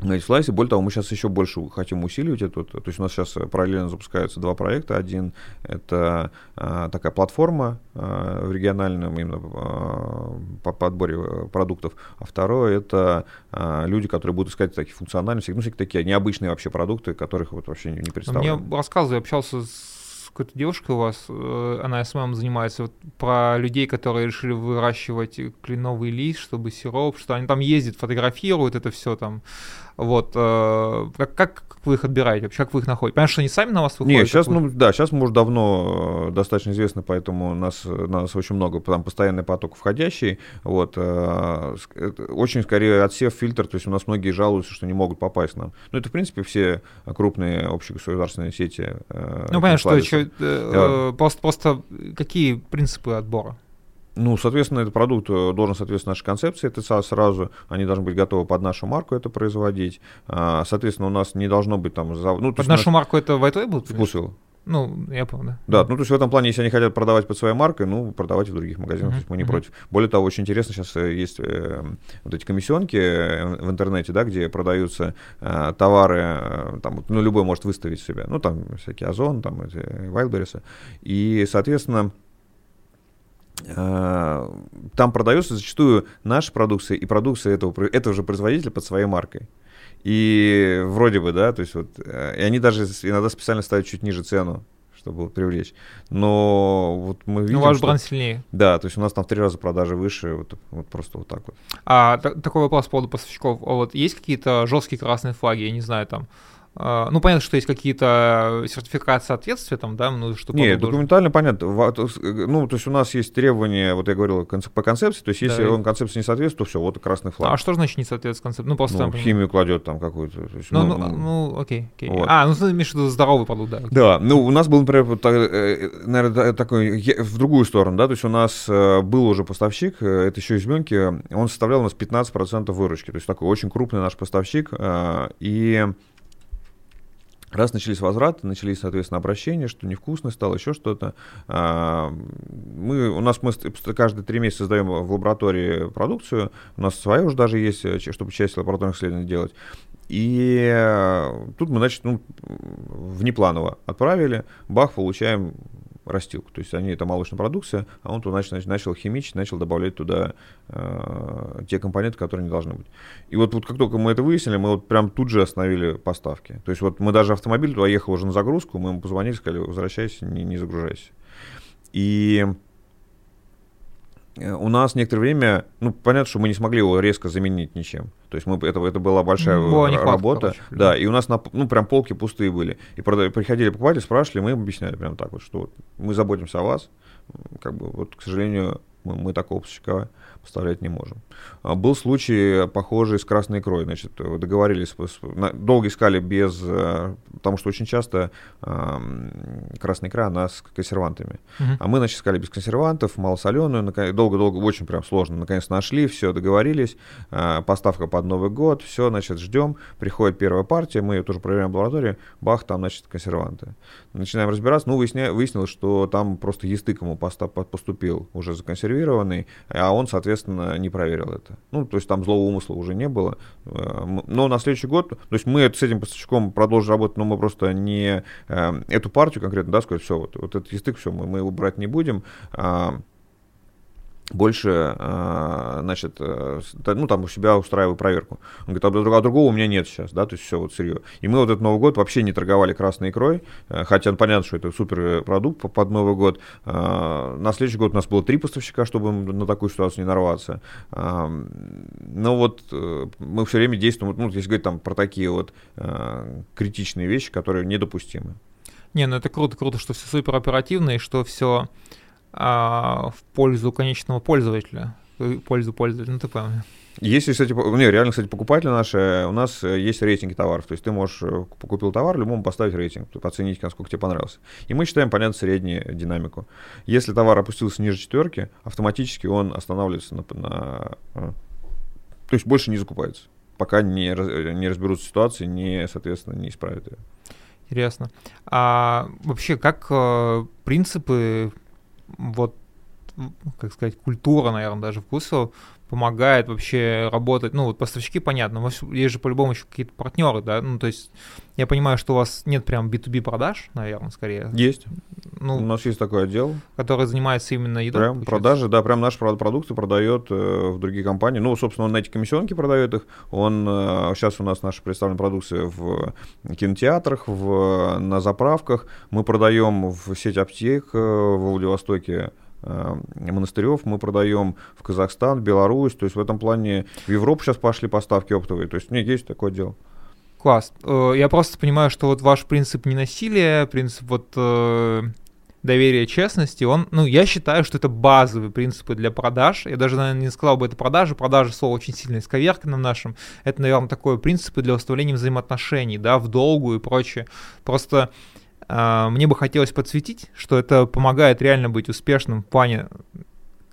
на Слайсе. Более того, мы сейчас еще больше хотим усиливать это. То есть у нас сейчас параллельно запускаются два проекта. Один — это а, такая платформа а, в региональном именно а, по подборе э, продуктов. А второе — это а, люди, которые будут искать такие функциональности, ну, всякие такие необычные вообще продукты, которых вот вообще не, не представляют. Мне рассказывали, общался с какой-то девушкой у вас, э, она SMM занимается, вот про людей, которые решили выращивать кленовый лист, чтобы сироп, что они там ездят, фотографируют это все там. Вот. Э, как, как вы их отбираете вообще, как вы их находите? Понятно, что они сами на вас выходят? Нет, сейчас, вы... ну, да, сейчас мы уже давно э, достаточно известны, поэтому нас, нас очень много, там постоянный поток входящий, вот, очень скорее отсев, фильтр, то есть у нас многие жалуются, что не могут попасть нам. Ну, это, в принципе, все крупные общегосударственные сети. Ну, понятно, что Э, э, просто, просто какие принципы отбора? Ну, соответственно, этот продукт э, должен соответствовать нашей концепции ТЦА сразу. Они должны быть готовы под нашу марку это производить. А, соответственно, у нас не должно быть там... Ну, под нашу нас... марку это White будут? Вкусвилл. Ну, я понял, да. Ну то есть в этом плане, если они хотят продавать под своей маркой, ну, продавать в других магазинах, uh-huh. то есть мы не uh-huh. против. Более того, очень интересно, сейчас есть э, вот эти комиссионки э, в интернете, да, где продаются э, товары, э, там, ну, любой может выставить себя, ну, там всякие Озон, там, эти Wildberries, и, соответственно, э, там продается зачастую наша продукция и продукция этого, этого же производителя под своей маркой. И вроде бы, да, то есть вот, э, и они даже иногда специально ставят чуть ниже цену, чтобы привлечь. Но вот мы видим, Ну, ваш что, бренд сильнее. Да, то есть у нас там в три раза продажи выше, вот, вот просто вот так вот. А такой вопрос по поводу поставщиков. А вот есть какие-то жесткие красные флаги, я не знаю, там, ну, понятно, что есть какие-то сертификаты соответствия там, да, ну, что Нет, документально понятно. Ну, то есть у нас есть требования, вот я говорил, по концепции, то есть если да. он концепции не соответствует, то все, вот красный флаг. А что значит не соответствует концепции? Ну, просто ну, там, химию кладет там какую-то. Ну, ну, ну, ну, окей, окей. Вот. А, ну, ты имеешь в виду здоровый продукт, да. Окей. Да, ну, у нас был, например, вот, э, наверное, такой, в другую сторону, да, то есть у нас э, был уже поставщик, э, это еще из Бенки, он составлял у нас 15% выручки, то есть такой очень крупный наш поставщик, и Раз начались возвраты, начались, соответственно, обращения, что невкусно стало, еще что-то. А, мы, у нас мы каждые три месяца создаем в лаборатории продукцию. У нас своя уже даже есть, э, чтобы часть лабораторных исследований делать. И э, тут мы, значит, ну, внепланово отправили, бах, получаем растилку. То есть они это молочная продукция, а он туда начал, начал химичить, начал добавлять туда э, те компоненты, которые не должны быть. И вот, вот как только мы это выяснили, мы вот прям тут же остановили поставки. То есть вот мы даже автомобиль туда ехал уже на загрузку, мы ему позвонили, сказали, возвращайся, не, не загружайся. И у нас некоторое время, ну, понятно, что мы не смогли его резко заменить ничем. То есть мы, это, это была большая Была работа. Короче, да, и у нас на, ну, прям полки пустые были. И приходили покупатели, спрашивали, мы им объясняли прям так вот, что мы заботимся о вас. Как бы, вот, к сожалению, мы, мы такого поставщика поставлять не можем. А, был случай похожий с красной икрой. Значит, договорились, долго искали без... Э, потому что очень часто красная икра, она с консервантами. Uh-huh. А мы, значит, искали без консервантов, малосоленую, долго-долго, очень прям сложно. Наконец нашли, все, договорились, а, поставка под Новый год, все, значит, ждем. Приходит первая партия, мы ее тоже проверяем в лаборатории, бах, там, значит, консерванты. Начинаем разбираться, ну, выясня, выяснилось, что там просто естык ему поступил уже законсервированный, а он, соответственно, соответственно, не проверил это. Ну, то есть там злого умысла уже не было. Э, но на следующий год, то есть мы с этим поставщиком продолжим работать, но мы просто не э, эту партию конкретно, да, сказать, все, вот, вот этот язык, все, мы, мы его брать не будем. Больше, а, значит, э, ну, там у себя устраиваю проверку. Он говорит, а, а другого у меня нет сейчас, да, то есть все вот сырье. И мы вот этот Новый год вообще не торговали красной икрой, э, хотя понятно, что это супер продукт под Новый год. А, на следующий год у нас было три поставщика, чтобы на такую ситуацию не нарваться. Но вот э, мы все время действуем, ну, если говорить там про такие вот критичные вещи, которые недопустимы. Не, ну это круто, круто, что все супер оперативно и что все а, в пользу конечного пользователя, в пользу пользователя, ну ты понял. Есть, кстати, не, реально, кстати, покупатели наши, у нас э, есть рейтинги товаров, то есть ты можешь, э, купил товар, любому поставить рейтинг, оценить, насколько тебе понравился. И мы считаем, понятно, среднюю динамику. Если товар опустился ниже четверки, автоматически он останавливается на, на э, то есть больше не закупается, пока не, не разберутся ситуации, не, соответственно, не исправят ее. Интересно. А вообще, как э, принципы, вот, как сказать, культура, наверное, даже вкусов помогает вообще работать, ну, вот поставщики, понятно, есть же по-любому еще какие-то партнеры, да, ну, то есть я понимаю, что у вас нет прям B2B продаж, наверное, скорее. Есть. Ну, у нас есть такой отдел. Который занимается именно едой. Прям получается? продажи, да, прям наш продукты продает э, в другие компании. Ну, собственно, он на эти комиссионки продает их. Он э, сейчас у нас наша представленная продукция в кинотеатрах, в, на заправках. Мы продаем в сеть аптек э, в Владивостоке монастырев мы продаем в Казахстан, Беларусь, то есть в этом плане в Европу сейчас пошли поставки оптовые, то есть нет, есть такое дело. Класс. Э, я просто понимаю, что вот ваш принцип ненасилия, принцип вот э, доверия, честности, он, ну, я считаю, что это базовые принципы для продаж. Я даже, наверное, не сказал бы это продажи. Продажи слово очень сильно исковеркано в нашем. Это, наверное, такое принципы для установления взаимоотношений, да, в долгу и прочее. Просто мне бы хотелось подсветить, что это помогает реально быть успешным в плане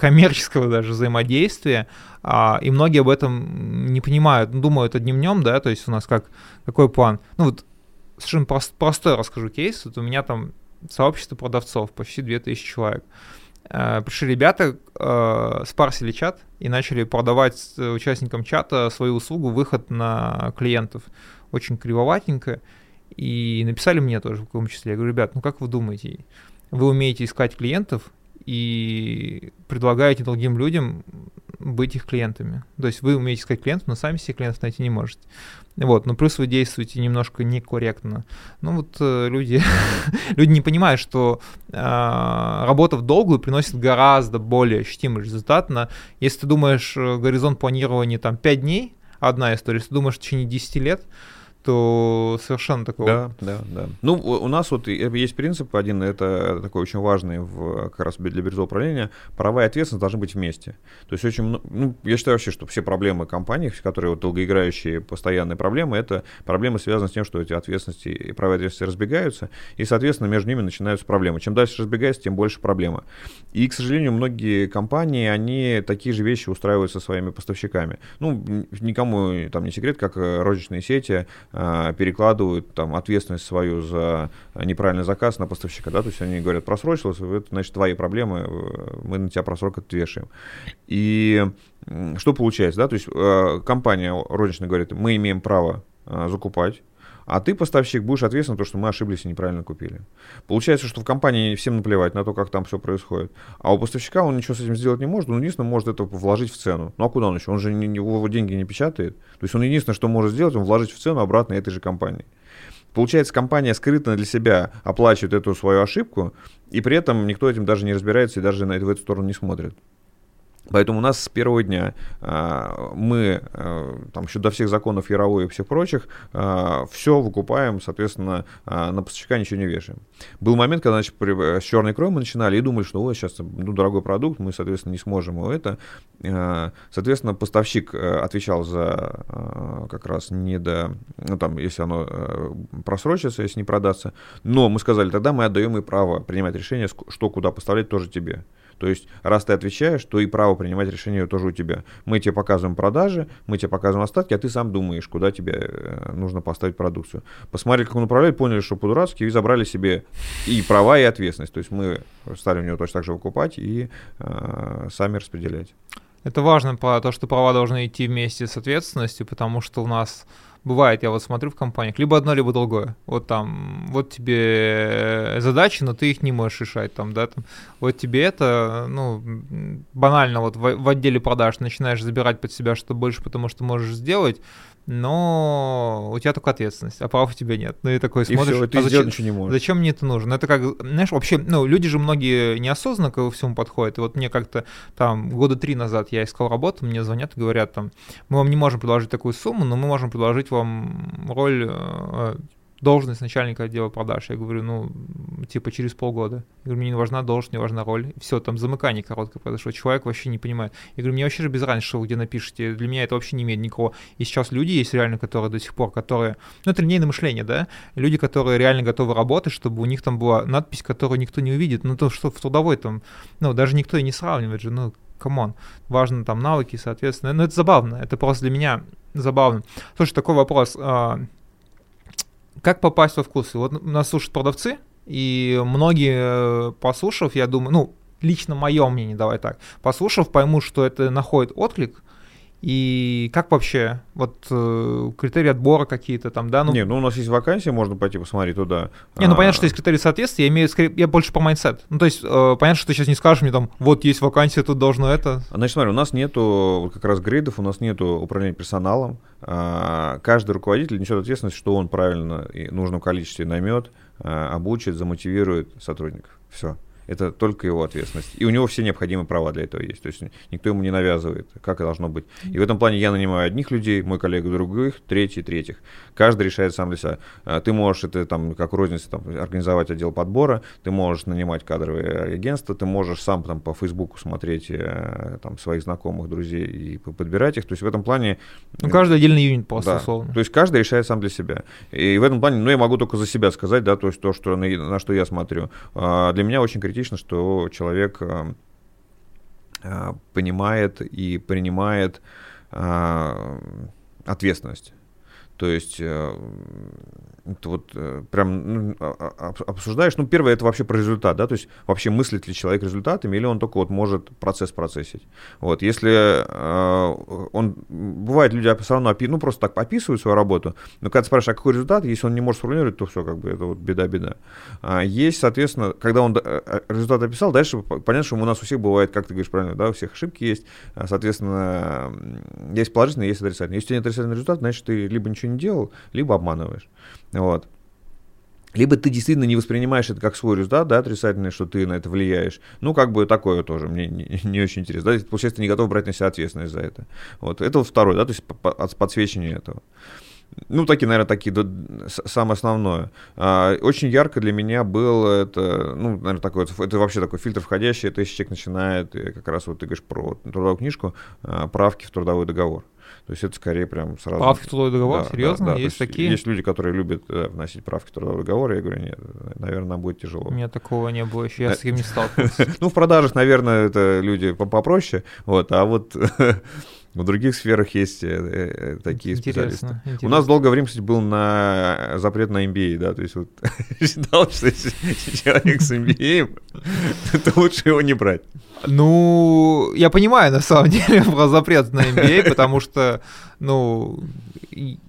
коммерческого даже взаимодействия, а, и многие об этом не понимают, ну, думают одним днем, да, то есть у нас как, какой план? Ну вот совершенно прост, простой расскажу кейс, вот у меня там сообщество продавцов, почти 2000 человек. А, пришли ребята, спарсили чат и начали продавать участникам чата свою услугу, выход на клиентов. Очень кривоватенько. И написали мне тоже в том числе. Я говорю, ребят, ну как вы думаете, вы умеете искать клиентов и предлагаете другим людям быть их клиентами. То есть вы умеете искать клиентов, но сами себе клиентов найти не можете. Вот, но плюс вы действуете немножко некорректно. Ну вот э, люди, <laughs> люди не понимают, что э, работа в долгую приносит гораздо более ощутимый результат. На, если ты думаешь, э, горизонт планирования там 5 дней, одна история, если ты думаешь в течение 10 лет, то совершенно такого. Да, да, да. Ну, у нас вот есть принцип один, это такой очень важный в, как раз для биржевого управления. Права и ответственность должны быть вместе. То есть очень, ну, я считаю вообще, что все проблемы компаний, которые вот долгоиграющие, постоянные проблемы, это проблемы связаны с тем, что эти ответственности и права ответственности разбегаются, и, соответственно, между ними начинаются проблемы. Чем дальше разбегается, тем больше проблема. И, к сожалению, многие компании, они такие же вещи устраивают со своими поставщиками. Ну, никому там не секрет, как розничные сети перекладывают там ответственность свою за неправильный заказ на поставщика, да, то есть они говорят, просрочилось, это значит твои проблемы, э, мы на тебя просрок отвешиваем. И что получается, да, то есть э, компания розничная говорит, мы имеем право э, закупать, а ты, поставщик, будешь ответственен за то, что мы ошиблись и неправильно купили. Получается, что в компании всем наплевать на то, как там все происходит. А у поставщика он ничего с этим сделать не может, он единственное может это вложить в цену. Ну а куда он еще? Он же не, его деньги не печатает. То есть он единственное, что может сделать, он вложить в цену обратно этой же компании. Получается, компания скрытно для себя оплачивает эту свою ошибку, и при этом никто этим даже не разбирается и даже на это, в эту сторону не смотрит. Поэтому у нас с первого дня а, мы, а, там еще до всех законов Яровой и всех прочих, а, все выкупаем, соответственно, а, на поставщика ничего не вешаем. Был момент, когда значит, при, с черной икрой мы начинали и думали, что Ой, сейчас ну, дорогой продукт, мы, соответственно, не сможем его это. А, соответственно, поставщик а, отвечал за а, как раз не до, ну там, если оно а, просрочится, если не продастся. Но мы сказали, тогда мы отдаем и право принимать решение, что куда поставлять тоже тебе. То есть, раз ты отвечаешь, то и право принимать решение тоже у тебя. Мы тебе показываем продажи, мы тебе показываем остатки, а ты сам думаешь, куда тебе э, нужно поставить продукцию. Посмотрели, как он управляет, поняли, что по-дурацки, и забрали себе и права, и ответственность. То есть мы стали у него точно так же выкупать и э, сами распределять. Это важно, то, что права должны идти вместе с ответственностью, потому что у нас бывает, я вот смотрю в компаниях, либо одно, либо другое. Вот там, вот тебе задачи, но ты их не можешь решать, там, да, там, вот тебе это, ну, банально, вот в, в отделе продаж начинаешь забирать под себя что больше, потому что можешь сделать, но у тебя только ответственность, а прав у тебя нет. Ну и такой смотришь, и все, ты а зачем, ничего не можешь. зачем мне это нужно? Это как, знаешь, вообще, ну, люди же многие неосознанно к всему подходят. И вот мне как-то там года три назад я искал работу, мне звонят и говорят там, мы вам не можем предложить такую сумму, но мы можем предложить вам роль э, должность начальника отдела продаж. Я говорю, ну, типа через полгода. Я говорю, мне не важна должность, не важна роль. Все, там замыкание короткое произошло. Человек вообще не понимает. Я говорю, мне вообще же без разницы, что вы где напишете. Для меня это вообще не имеет никакого. И сейчас люди есть реально, которые до сих пор, которые... Ну, это линейное мышление, да? Люди, которые реально готовы работать, чтобы у них там была надпись, которую никто не увидит. Ну, то, что в трудовой там... Ну, даже никто и не сравнивает же. Ну, come on. Важно там навыки, соответственно. Ну, это забавно. Это просто для меня забавно. Слушай, такой вопрос. Как попасть во Вкус? Вот нас слушают продавцы, и многие, э, послушав, я думаю, ну, лично мое мнение, давай так, послушав, поймут, что это находит отклик, и как вообще, вот э, критерии отбора какие-то там, да? Ну... Не, ну у нас есть вакансия, можно пойти посмотреть туда. Не, ну понятно, что есть критерии соответствия, я имею скорее, я больше по mindset. Ну то есть э, понятно, что ты сейчас не скажешь мне там, вот есть вакансия, тут должно это. Значит, смотри, у нас нету как раз грейдов, у нас нету управления персоналом. А, каждый руководитель несет ответственность, что он правильно и нужном количестве наймет, а, обучит, замотивирует сотрудников. Все. Это только его ответственность. И у него все необходимые права для этого есть. То есть никто ему не навязывает, как это должно быть. И в этом плане я нанимаю одних людей, мой коллега других, третий, третьих. Каждый решает сам для себя. А, ты можешь это там, как розница, там, организовать отдел подбора, ты можешь нанимать кадровые агентства, ты можешь сам там по Фейсбуку смотреть э, там своих знакомых, друзей и подбирать их. То есть в этом плане... Ну, каждый отдельный юнит просто, да. условно. То есть каждый решает сам для себя. И в этом плане, ну, я могу только за себя сказать, да, то есть то, что, на, на что я смотрю. А, для меня очень критично критично, что человек э, э, понимает и принимает э, ответственность. То есть это вот э, прям ну, а, а, обсуждаешь, ну, первое, это вообще про результат, да, то есть вообще мыслит ли человек результатами, или он только вот может процесс процессить. Вот, если э, он, бывает, люди все равно, опи, ну, просто так описывают свою работу, но когда ты спрашиваешь, а какой результат, если он не может сформулировать, то все, как бы, это вот беда-беда. А есть, соответственно, когда он э, э, результат описал, дальше понятно, что у нас у всех бывает, как ты говоришь правильно, да, у всех ошибки есть, соответственно, есть положительный, есть отрицательный. Если у тебя нет отрицательный результат, значит, ты либо ничего не делал, либо обманываешь. Вот. Либо ты действительно не воспринимаешь это как свой результат, да, отрицательный, что ты на это влияешь. Ну, как бы такое тоже мне не, не очень интересно. Да? Получается, ты не готов брать на себя ответственность за это. Вот. Это вот второй, да, то есть от подсвечивания этого. Ну, такие, наверное, такие, да, самое основное. А, очень ярко для меня был это, ну, наверное, такой, это вообще такой фильтр входящий, это если человек начинает, как раз вот ты говоришь про трудовую книжку, а, правки в трудовой договор. То есть это скорее прям сразу... Правки трудовой договор? Да, Серьезно? Да, да. Есть такие? Есть люди, которые любят да, э, вносить правки в трудовой договор. Я говорю, нет, наверное, нам будет тяжело. У меня такого не было еще, я с таким не сталкивался. <laughs> Ну, в продажах, наверное, это люди попроще, вот, а вот <laughs> В других сферах есть э, э, такие интересно, специалисты. Интересно. У нас долгое время, кстати, был на запрет на MBA, да, то есть вот <laughs> считал, что если человек с MBA, то лучше его не брать. Ну, я понимаю, на самом <laughs> деле, про запрет на MBA, потому что, ну,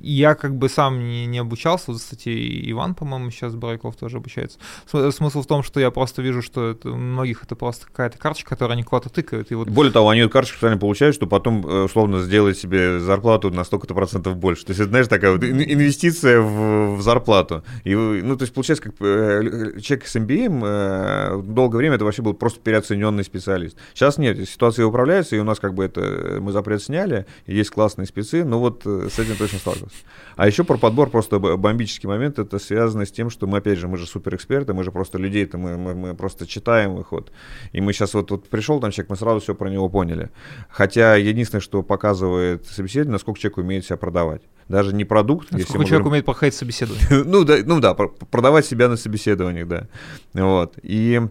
я как бы сам не, не обучался, вот, кстати, Иван, по-моему, сейчас Бараков тоже обучается. Смысл в том, что я просто вижу, что это, у многих это просто какая-то карточка, которую они куда-то тыкают. И вот... Более того, они эту карточку специально получают, что потом, э, условно, сделать себе зарплату на столько-то процентов больше. То есть, это, знаешь, такая вот инвестиция в, в зарплату. И, ну, то есть, получается, как э, человек с MBA э, долгое время это вообще был просто переоцененный специалист. Сейчас нет, ситуация управляется, и у нас как бы это, мы запрет сняли, есть классные спецы, но вот с этим точно сталкивался. А еще про подбор просто бомбический момент, это связано с тем, что мы, опять же, мы же суперэксперты, мы же просто людей-то, мы, мы, мы просто читаем их вот. И мы сейчас вот, вот пришел там человек, мы сразу все про него поняли. Хотя единственное, что показывает собеседование, насколько человек умеет себя продавать даже не продукт. Насколько если человек говорим... умеет проходить собеседование. <laughs> ну, да, ну да, продавать себя на собеседованиях, да. Вот. И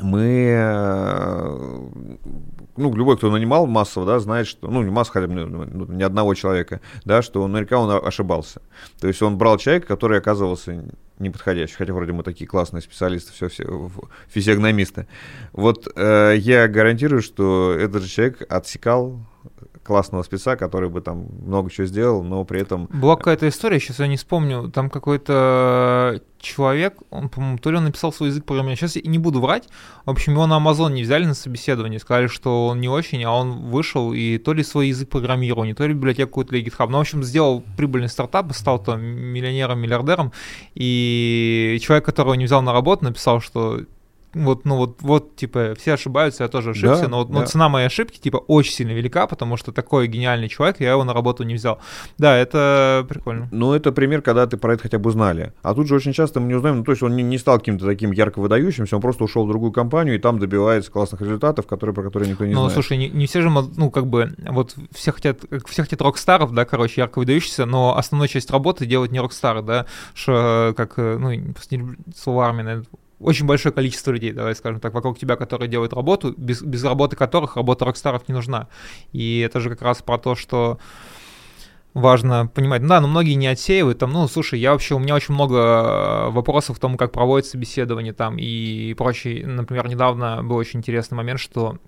мы, э, ну, любой, кто нанимал массово, да, знает, что, ну, не массово, хотя бы ну, ну, ни одного человека, да, что наверняка он ошибался. То есть он брал человека, который оказывался неподходящий, хотя вроде мы такие классные специалисты, все, все физиогномисты. Вот э, я гарантирую, что этот же человек отсекал классного спеца, который бы там много чего сделал, но при этом... Была какая-то история, сейчас я не вспомню, там какой-то человек, он, по-моему, то ли он написал свой язык программирования, сейчас я не буду врать, в общем, его на Amazon не взяли на собеседование, сказали, что он не очень, а он вышел и то ли свой язык программирования, то ли библиотеку какую-то для GitHub, ну, в общем, сделал прибыльный стартап, стал там миллионером, миллиардером, и человек, которого не взял на работу, написал, что вот, ну вот, вот, типа, все ошибаются, я тоже ошибся, да, но, да. но цена моей ошибки, типа, очень сильно велика, потому что такой гениальный человек, я его на работу не взял. Да, это прикольно. Ну, это пример, когда ты про это хотя бы знали. А тут же очень часто мы не узнаем, ну, то есть он не, не стал каким-то таким ярко выдающимся, он просто ушел в другую компанию и там добивается классных результатов, которые, про которые никто не ну, знает. Ну, слушай, не, не все же, ну, как бы, вот все хотят, все хотят рок-старов, да, короче, ярко выдающихся, но основную часть работы делать не рок-стары, да, что, как, ну, просто не слово армия, наверное, очень большое количество людей, давай скажем так, вокруг тебя, которые делают работу, без, без работы которых работа рокстаров не нужна. И это же как раз про то, что важно понимать. Да, но многие не отсеивают. Там, ну, слушай, я вообще, у меня очень много э, вопросов к тому, как проводится собеседование там и прочее. Например, недавно был очень интересный момент, что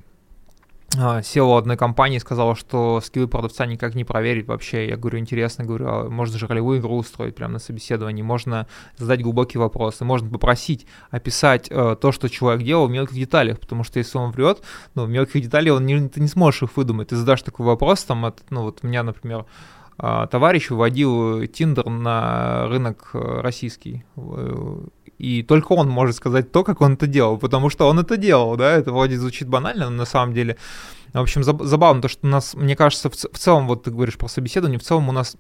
SEO одной компании сказала, что скиллы продавца никак не проверить вообще. Я говорю, интересно, говорю, а можно же ролевую игру устроить прямо на собеседовании, можно задать глубокие вопросы, можно попросить описать э, то, что человек делал в мелких деталях, потому что если он врет, ну, в мелких деталях он не, ты не сможешь их выдумать. Ты задашь такой вопрос, там, от, ну, вот у меня, например, а, товарищ выводил Тиндер на рынок э, российский. Э, и только он может сказать то, как он это делал, потому что он это делал, да, это вроде звучит банально, но на самом деле, в общем, забавно то, что у нас, мне кажется, в целом, вот ты говоришь про собеседование, в целом у нас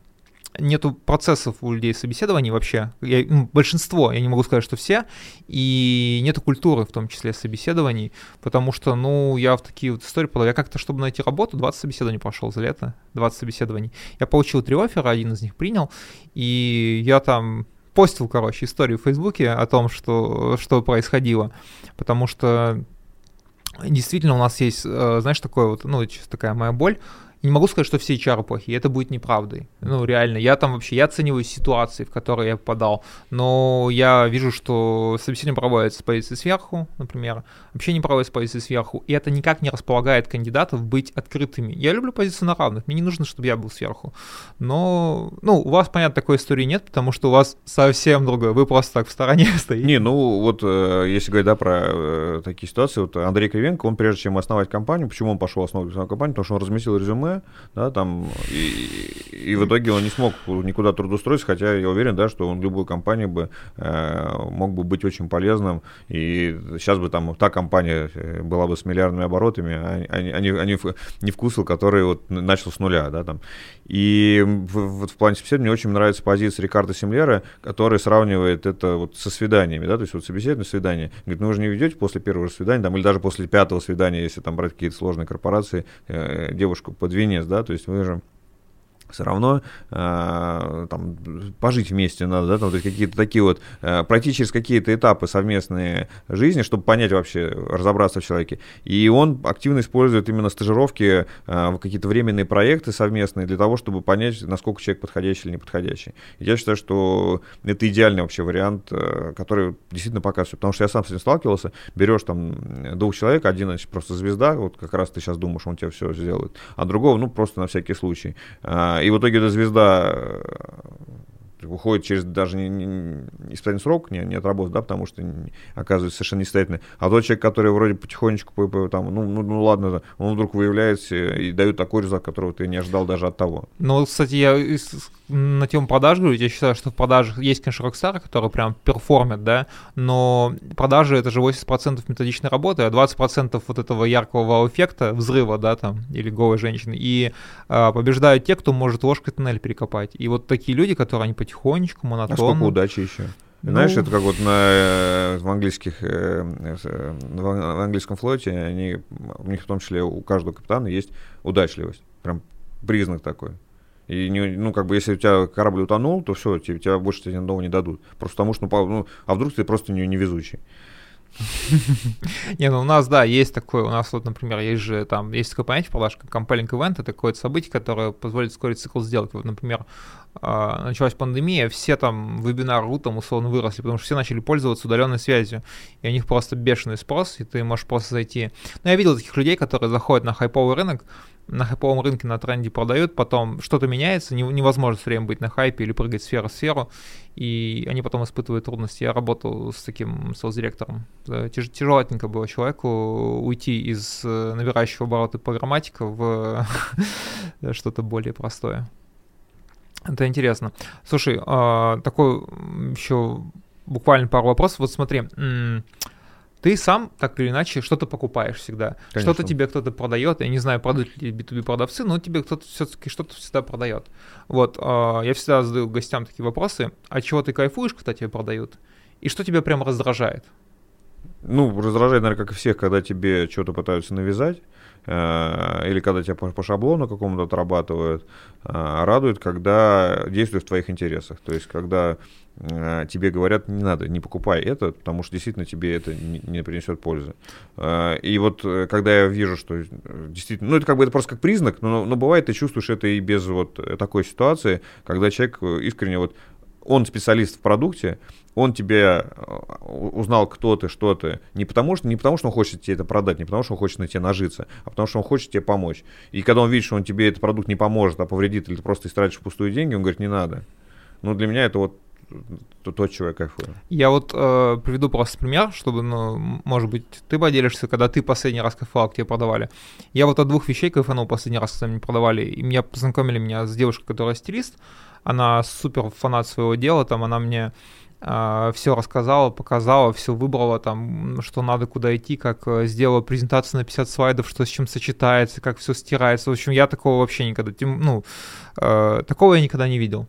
нету процессов у людей собеседований вообще. Я, ну, большинство, я не могу сказать, что все, и нету культуры, в том числе собеседований, потому что, ну, я в такие вот истории подал. Я как-то, чтобы найти работу, 20 собеседований прошел за лето, 20 собеседований. Я получил три оффера, один из них принял, и я там постил, короче, историю в Фейсбуке о том, что, что происходило, потому что действительно у нас есть, э, знаешь, такое вот, ну, такая моя боль, не могу сказать, что все HR плохие, это будет неправдой. Ну, реально, я там вообще, я оцениваю ситуации, в которые я попадал, но я вижу, что собеседование проводится с позиции сверху, например, вообще не проводится с позиции сверху, и это никак не располагает кандидатов быть открытыми. Я люблю позицию на равных, мне не нужно, чтобы я был сверху. Но, ну, у вас, понятно, такой истории нет, потому что у вас совсем другое, вы просто так в стороне <laughs> стоите. Не, ну, вот э, если говорить, да, про э, такие ситуации, вот Андрей Кривенко, он прежде чем основать компанию, почему он пошел основывать компанию, потому что он разместил резюме резюме, да, там, и, и в итоге он не смог никуда трудоустроиться, хотя я уверен, да, что он в любой компании бы э, мог бы быть очень полезным, и сейчас бы там та компания э, была бы с миллиардными оборотами, а, они, они, они не вкусил, который вот начал с нуля, да, там. И вот в, в плане собеседования мне очень нравится позиция Рикардо Семлера, который сравнивает это вот со свиданиями, да, то есть вот собеседование, свидание. Говорит, ну вы же не ведете после первого свидания, там, или даже после пятого свидания, если там брать какие-то сложные корпорации, э, девушку под венец, да, то есть вы же все равно э, там, пожить вместе надо, да, там, то есть какие-то такие вот, э, пройти через какие-то этапы совместной жизни, чтобы понять вообще, разобраться в человеке. И он активно использует именно стажировки, э, какие-то временные проекты совместные для того, чтобы понять, насколько человек подходящий или неподходящий. И я считаю, что это идеальный вообще вариант, э, который действительно показывает, потому что я сам с этим сталкивался, берешь там двух человек, один, значит, просто звезда, вот как раз ты сейчас думаешь, он тебе все сделает, а другого, ну, просто на всякий случай. И в итоге эта звезда э, уходит через даже не, не, испытательный срок, не, не отработает, да, потому что не, оказывается совершенно несостоятельный. А тот человек, который вроде потихонечку, по, по, там, ну, ну, ну ладно, он вдруг выявляется и дает такой результат, которого ты не ожидал даже от того. Ну, кстати, я на тему продаж говорю, я считаю, что в продажах есть, конечно, рокстары, которые прям перформят, да, но продажи это же 80% методичной работы, а 20% вот этого яркого вау-эффекта, взрыва, да, там, или голой женщины, и э, побеждают те, кто может ложкой тоннель перекопать. И вот такие люди, которые они потихонечку, монотонно... А сколько удачи еще? Ну... Знаешь, это как вот на, э, в, английских, э, э, в английском флоте, они, у них в том числе у каждого капитана есть удачливость. Прям признак такой. И не, ну, как бы, если у тебя корабль утонул, то все, тебе, тебя больше тебе нового не дадут. Просто потому что, ну, ну а вдруг ты просто не, невезучий. <laughs> Не, ну у нас, да, есть такое, у нас вот, например, есть же там, есть такое понятие продаж, как compelling event, это какое-то событие, которое позволит ускорить цикл сделки. Вот, например, а, началась пандемия, все там вебинары там условно выросли, потому что все начали пользоваться удаленной связью, и у них просто бешеный спрос, и ты можешь просто зайти. Ну, я видел таких людей, которые заходят на хайповый рынок, на хайповом рынке на тренде продают, потом что-то меняется, невозможно все время быть на хайпе или прыгать сфера в сферу, и они потом испытывают трудности. Я работал с таким соус-директором. Тяж, тяжелотненько было человеку уйти из э, набирающего обороты программатика в <laughs> что-то более простое. Это интересно. Слушай, а, такой еще буквально пару вопросов. Вот смотри, ты сам так или иначе что-то покупаешь всегда. Конечно. Что-то тебе кто-то продает. Я не знаю, продают ли B2B продавцы, но тебе кто-то все-таки что-то всегда продает. Вот, э, я всегда задаю гостям такие вопросы. А чего ты кайфуешь, когда тебе продают? И что тебя прям раздражает? Ну, раздражает, наверное, как и всех, когда тебе что-то пытаются навязать. э, или когда тебя по, по шаблону какому-то отрабатывают, э, радует, когда действует в твоих интересах. То есть, когда тебе говорят, не надо, не покупай это, потому что действительно тебе это не, не принесет пользы. Э, и вот э, когда я вижу, что э, действительно, ну это как бы это просто как признак, но, но бывает ты чувствуешь это и без вот такой ситуации, когда человек искренне вот он специалист в продукте, он тебе узнал, кто ты, что ты, не потому, что, не потому, что он хочет тебе это продать, не потому, что он хочет на тебе нажиться, а потому, что он хочет тебе помочь. И когда он видит, что он тебе этот продукт не поможет, а повредит, или ты просто истратишь пустую деньги, он говорит, не надо. Ну, для меня это вот то, то чего я кайфую. Я вот э, приведу просто пример, чтобы, ну, может быть, ты поделишься, когда ты последний раз кайфовал, тебе продавали. Я вот от двух вещей кайфанул последний раз, когда мне продавали, и меня познакомили меня с девушкой, которая стилист, она супер фанат своего дела, там она мне Uh, все рассказала, показала, все выбрала, там, что надо, куда идти, как uh, сделала презентацию на 50 слайдов, что с чем сочетается, как все стирается. В общем, я такого вообще никогда, ну, uh, такого я никогда не видел.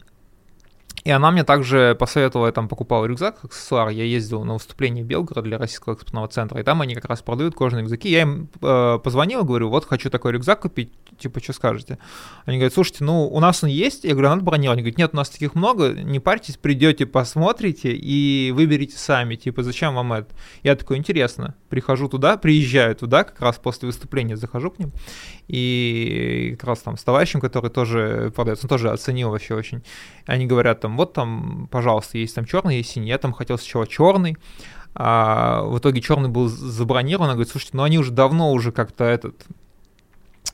И она мне также посоветовала, я там покупал рюкзак, аксессуар, я ездил на выступление в Белгород для Российского экспортного центра, и там они как раз продают кожаные рюкзаки. Я им э, позвонил, говорю, вот хочу такой рюкзак купить, типа, что скажете? Они говорят, слушайте, ну, у нас он есть, я говорю, надо бронировать. Они говорят, нет, у нас таких много, не парьтесь, придете, посмотрите и выберите сами, типа, зачем вам это? Я такой, интересно, прихожу туда, приезжаю туда, как раз после выступления захожу к ним, и как раз там с товарищем, который тоже продается, он тоже оценил вообще очень. Они говорят там, вот там, пожалуйста, есть там черный, есть синий. Я там хотел сначала черный, а в итоге черный был забронирован. Она говорит, слушайте, ну они уже давно уже как-то этот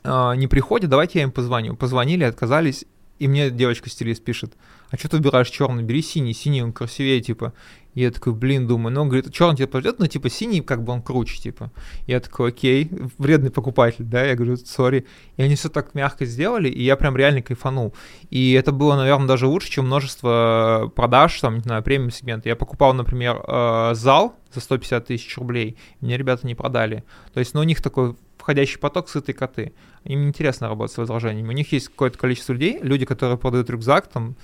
а, не приходят, давайте я им позвоню. Позвонили, отказались, и мне девочка-стилист пишет, а что ты выбираешь черный, бери синий, синий он красивее, типа. Я такой, блин, думаю, ну, он говорит, черный тебе пойдет, но, типа, синий, как бы он круче, типа. Я такой, окей, вредный покупатель, да, я говорю, сори. И они все так мягко сделали, и я прям реально кайфанул. И это было, наверное, даже лучше, чем множество продаж, там, не знаю, премиум сегмента. Я покупал, например, э, зал за 150 тысяч рублей, мне ребята не продали. То есть, ну, у них такой входящий поток сытые коты. Им интересно работать с возражениями. У них есть какое-то количество людей, люди, которые продают рюкзак там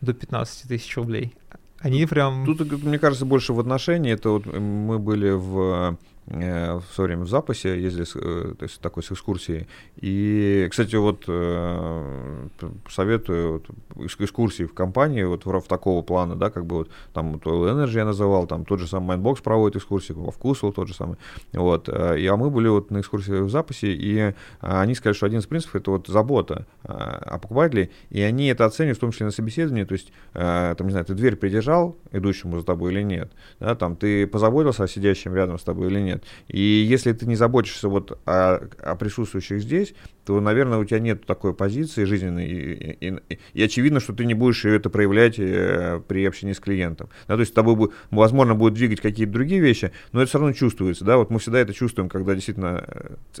до 15 тысяч рублей. Они прям... Тут, мне кажется, больше в отношении. Это вот мы были в в свое время в запасе, ездили с, э, то есть такой с экскурсией. И, кстати, вот э, советую вот, экскурсии в компании вот в, в такого плана, да, как бы вот там вот Energy я называл, там тот же самый Mindbox проводит экскурсии, во вкусу тот же самый. Вот. И, а мы были вот на экскурсии в запасе, и они сказали, что один из принципов это вот забота о покупателе, и они это оценивают, в том числе на собеседовании, то есть, там, не знаю, ты дверь придержал идущему за тобой или нет, да, там, ты позаботился о сидящем рядом с тобой или нет, нет. И если ты не заботишься вот о, о присутствующих здесь, то, наверное, у тебя нет такой позиции жизненной, и, и, и, очевидно, что ты не будешь это проявлять э, при общении с клиентом. Да, то есть с тобой, возможно, будут двигать какие-то другие вещи, но это все равно чувствуется. Да? Вот мы всегда это чувствуем, когда действительно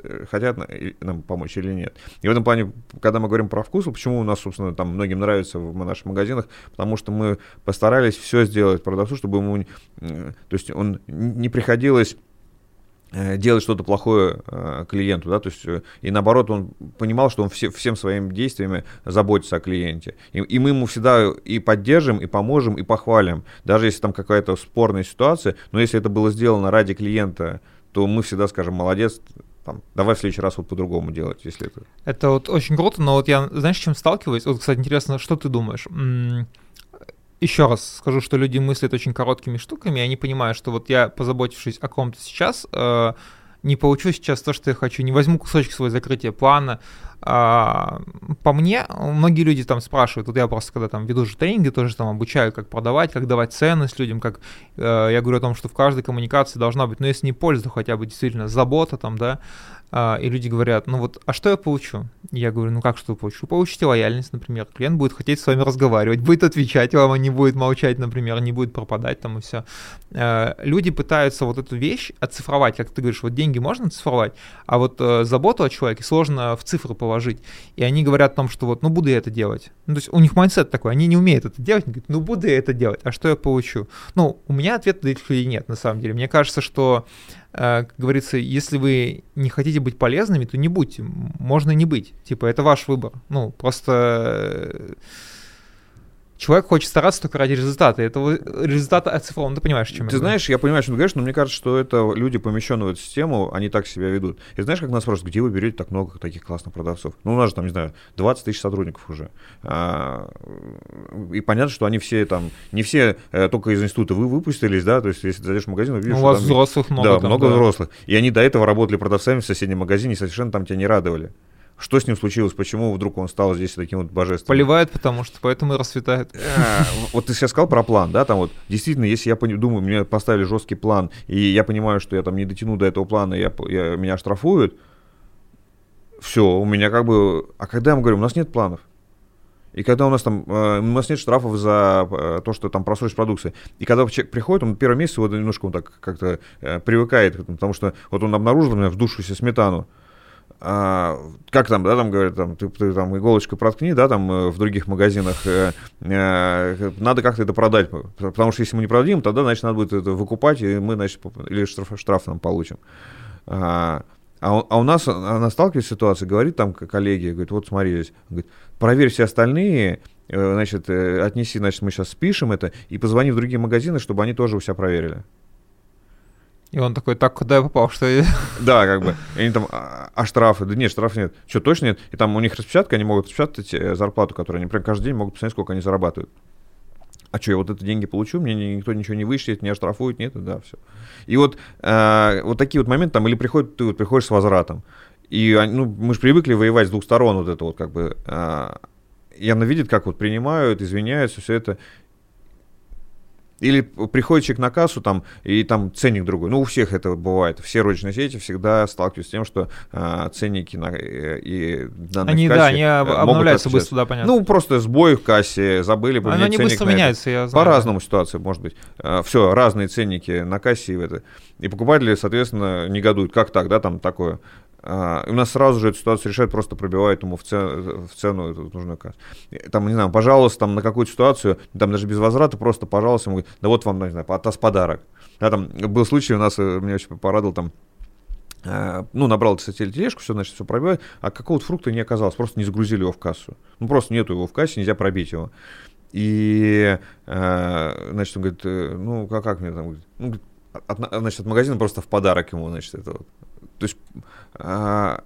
э, хотят нам помочь или нет. И в этом плане, когда мы говорим про вкус, почему у нас, собственно, там многим нравится в наших магазинах, потому что мы постарались все сделать продавцу, чтобы ему, то есть он не приходилось Э, делать что-то плохое э, клиенту, да, то есть э, и наоборот он понимал, что он все, всем своими действиями заботится о клиенте, и, и мы ему всегда и поддержим, и поможем, и похвалим, даже если там какая-то спорная ситуация, но если это было сделано ради клиента, то мы всегда скажем молодец, там, давай в следующий раз вот по-другому делать, если это. Это вот очень круто, но вот я, знаешь, чем сталкиваюсь? Вот, кстати, интересно, что ты думаешь? Еще раз скажу, что люди мыслят очень короткими штуками, и они понимают, что вот я, позаботившись о ком-то сейчас, э, не получу сейчас то, что я хочу, не возьму кусочек своего закрытия плана. А, по мне, многие люди там спрашивают, вот я просто когда там веду же тренинги, тоже там обучаю, как продавать, как давать ценность людям, как э, я говорю о том, что в каждой коммуникации должна быть, ну если не польза, то хотя бы действительно забота там, да, и люди говорят, ну вот, а что я получу? Я говорю, ну как что получу? Получите лояльность, например. Клиент будет хотеть с вами разговаривать, будет отвечать вам, а не будет молчать, например, не будет пропадать там и все. А, люди пытаются вот эту вещь оцифровать, как ты говоришь, вот деньги можно оцифровать, а вот э, заботу о человеке сложно в цифры положить. И они говорят о том, что вот, ну буду я это делать. Ну, то есть у них mindset такой, они не умеют это делать, они говорят, ну буду я это делать, а что я получу? Ну, у меня ответа для этих людей нет, на самом деле. Мне кажется, что Э, как говорится, если вы не хотите быть полезными, то не будьте. Можно не быть. Типа, это ваш выбор. Ну, просто человек хочет стараться только ради результата. Этого результата оцифрован. Ты понимаешь, о чем Ты я знаешь, я понимаю, что ты говоришь, но мне кажется, что это люди, помещенные в эту систему, они так себя ведут. И знаешь, как нас спрашивают, где вы берете так много таких классных продавцов? Ну, у нас же там, не знаю, 20 тысяч сотрудников уже. А, и понятно, что они все там, не все э, только из института вы выпустились, да, то есть если зайдешь в магазин, увидишь, Ну, У вас там- взрослых много. да, там, много да. взрослых. И они до этого работали продавцами в соседнем магазине совершенно там тебя не радовали. Что с ним случилось? Почему вдруг он стал здесь таким вот божественным? Поливает, потому что поэтому и расцветает. А, Вот ты сейчас сказал про план, да, там вот действительно, если я думаю, мне поставили жесткий план, и я понимаю, что я там не дотяну до этого плана, я, я- меня штрафуют, все, у меня как бы... А когда мы говорим, у нас нет планов, и когда у нас там, э, у нас нет штрафов за э, то, что там просрочка продукции. И когда человек приходит, он первый месяц вот немножко он так как-то э, привыкает, потому что вот он обнаружил у меня вдувшуюся сметану. А, как там, да, там говорят, там, ты, ты там иголочкой проткни, да, там э, в других магазинах, э, э, надо как-то это продать, потому что если мы не продадим, тогда, значит, надо будет это выкупать, и мы, значит, или штраф, штраф нам получим. А, а у, а у нас, она сталкивается с ситуацией, говорит там коллеги, говорит, вот смотри здесь, говорит, проверь все остальные, значит, отнеси, значит, мы сейчас спишем это, и позвони в другие магазины, чтобы они тоже у себя проверили. И он такой, так, куда я попал, что. <laughs> Да, как бы. И они там, а, а штрафы? Да нет, штрафов нет. Что, точно нет? И там у них распечатка, они могут распечатать э, зарплату, которую они прям каждый день могут посмотреть, сколько они зарабатывают. А что, я вот это деньги получу, мне ни- никто ничего не вышлет, не оштрафует, нет, да, все. И вот, э, вот такие вот моменты там, или приходит, ты вот приходишь с возвратом, и ну, мы же привыкли воевать с двух сторон, вот это вот как бы, э, и она видит, как вот принимают, извиняются, все это, или приходит человек на кассу там, и там ценник другой. Ну, у всех это бывает. Все розничные сети всегда сталкиваются с тем, что а, ценники на, э, и данные Они, в да, кассе, они э, об- могут обновляются отличаться. быстро, да, понятно. Ну, просто сбой в кассе, забыли поменять не ценник быстро меняется, я знаю. По-разному ситуация может быть. Все, разные ценники на кассе и в это. И покупатели, соответственно, негодуют. Как так, да, там такое. А, у нас сразу же эту ситуацию решают, просто пробивают ему в, це- в цену эту нужную кассу. Там, не знаю, пожалуйста, там на какую-то ситуацию, там даже без возврата, просто, пожалуйста, ему говорят, да вот вам, не знаю, от подарок. Да, там был случай у нас, э, меня очень порадовал, там, э, ну, набрал, кстати, тележку, все, значит, все пробивает, а какого-то фрукта не оказалось, просто не загрузили его в кассу. Ну, просто нету его в кассе, нельзя пробить его. И, э, значит, он говорит, ну, как, как мне там, говорит, ну, говорит, от- значит, от магазина просто в подарок ему, значит, это вот. То есть, а,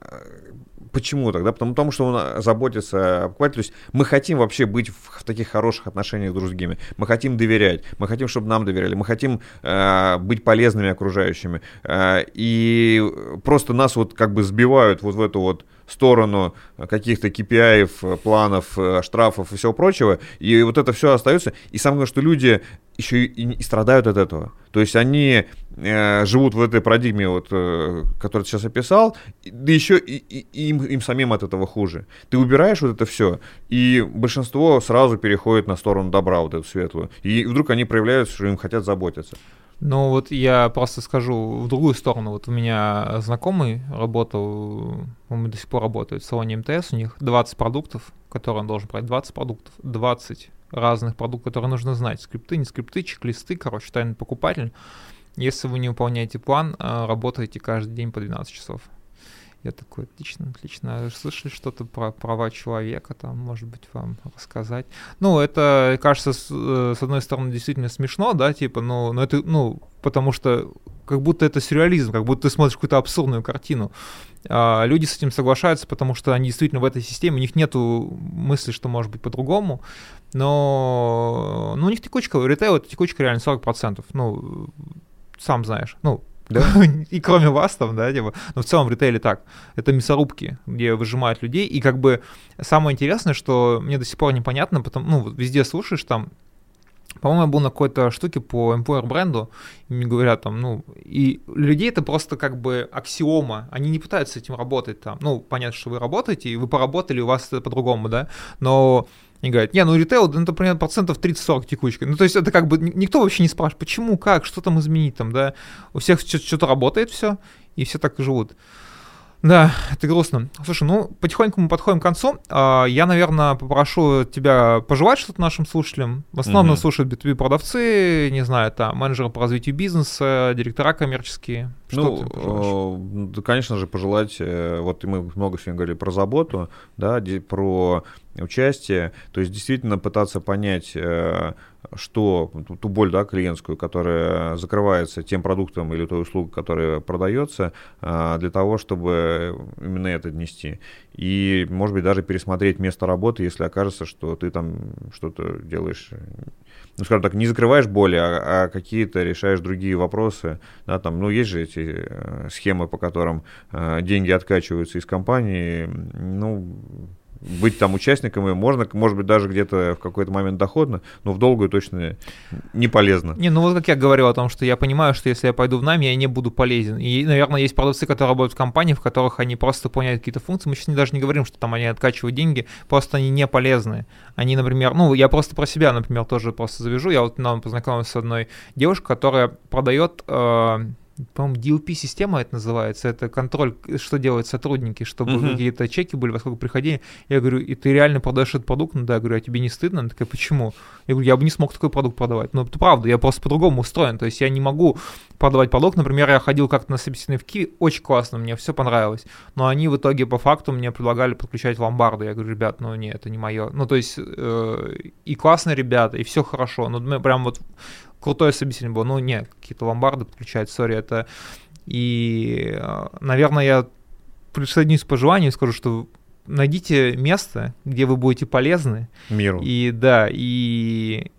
почему тогда? Потому, потому что он заботится о покупателе. То есть мы хотим вообще быть в, в таких хороших отношениях с другими. Мы хотим доверять. Мы хотим, чтобы нам доверяли. Мы хотим э, быть полезными окружающими. Э, и просто нас вот как бы сбивают вот в эту вот сторону каких-то KPI, планов, э, штрафов и всего прочего. И вот это все остается. И самое главное, что люди еще и, и страдают от этого. То есть они живут в этой парадигме, вот, э, которую ты сейчас описал, да еще и, и- им, им самим от этого хуже. Ты убираешь вот это все, и большинство сразу переходит на сторону добра, вот эту светлую. И вдруг они проявляют, что им хотят заботиться. Ну вот я просто скажу в другую сторону. Вот у меня знакомый работал, он до сих пор работает в салоне МТС, у них 20 продуктов, которые он должен брать, 20 продуктов, 20 разных продуктов, которые нужно знать. Скрипты, не скрипты, чек-листы, короче, тайный покупатель. Если вы не выполняете план, а, работаете каждый день по 12 часов. Я такой, отлично, отлично. Слышали что-то про права человека, там, может быть, вам рассказать? Ну, это, кажется, с, э, с одной стороны, действительно смешно, да, типа, но, но это, ну, потому что как будто это сюрреализм, как будто ты смотришь какую-то абсурдную картину. А, люди с этим соглашаются, потому что они действительно в этой системе, у них нету мысли, что может быть по-другому, но ну, у них текучка, ритейл это текучка реально 40%, ну, сам знаешь, ну, Да? <laughs> и кроме вас там, да, типа, но в целом в ритейле так. Это мясорубки, где выжимают людей, и как бы самое интересное, что мне до сих пор непонятно, потому, ну, везде слушаешь там, по-моему, я был на какой-то штуке по employer бренду, и мне говорят там, ну, и людей это просто как бы аксиома, они не пытаются с этим работать там, ну, понятно, что вы работаете, и вы поработали, у вас это по-другому, да, но они говорят, не, ну ритейл, да, ну, это примерно процентов 30-40 текучка. Ну, то есть это как бы ни- никто вообще не спрашивает, почему, как, что там изменить там, да. У всех что-то работает все, и все так и живут. Да, это грустно. Слушай, ну, потихоньку мы подходим к концу. А, я, наверное, попрошу тебя пожелать что-то нашим слушателям. В основном нас слушают B2B продавцы, не знаю, там, менеджеры по развитию бизнеса, директора коммерческие. Что ну, ты конечно же, пожелать, э, вот мы много сегодня говорили про заботу, да, про участие, то есть действительно пытаться понять, э, что ту боль да, клиентскую, которая закрывается тем продуктом или той услугой, которая продается, э, для того, чтобы именно это нести. И, может быть, даже пересмотреть место работы, если окажется, что ты там что-то делаешь ну, скажем так, не закрываешь боли, а, а какие-то решаешь другие вопросы. Да, там, ну, есть же эти э, схемы, по которым деньги откачиваются из компании. Ну, быть там участником и можно, может быть, даже где-то в какой-то момент доходно, но в долгую точно не полезно. Не, ну вот как я говорил о том, что я понимаю, что если я пойду в найм, я не буду полезен. И, наверное, есть продавцы, которые работают в компании, в которых они просто выполняют какие-то функции. Мы сейчас даже не говорим, что там они откачивают деньги, просто они не полезны. Они, например, ну, я просто про себя, например, тоже просто завяжу. Я вот нам познакомился с одной девушкой, которая продает э, по-моему, DLP-система это называется, это контроль, что делают сотрудники, чтобы uh-huh. какие-то чеки были, во сколько приходили. Я говорю, и ты реально продаешь этот продукт? Ну да, я говорю, а тебе не стыдно? Она такая, почему? Я говорю, я бы не смог такой продукт продавать. Ну, это правда, я просто по-другому устроен, то есть я не могу продавать продукт. Например, я ходил как-то на собеседование в Киеве, очень классно, мне все понравилось, но они в итоге по факту мне предлагали подключать ломбарды. Я говорю, ребят, ну нет, это не мое. Ну, то есть э, и классные ребята, и все хорошо, но ну, прям вот крутое собеседование было. Ну, нет, какие-то ломбарды подключать, сори, это... И, э, наверное, я присоединюсь к пожеланию и скажу, что найдите место, где вы будете полезны. Миру. И да, и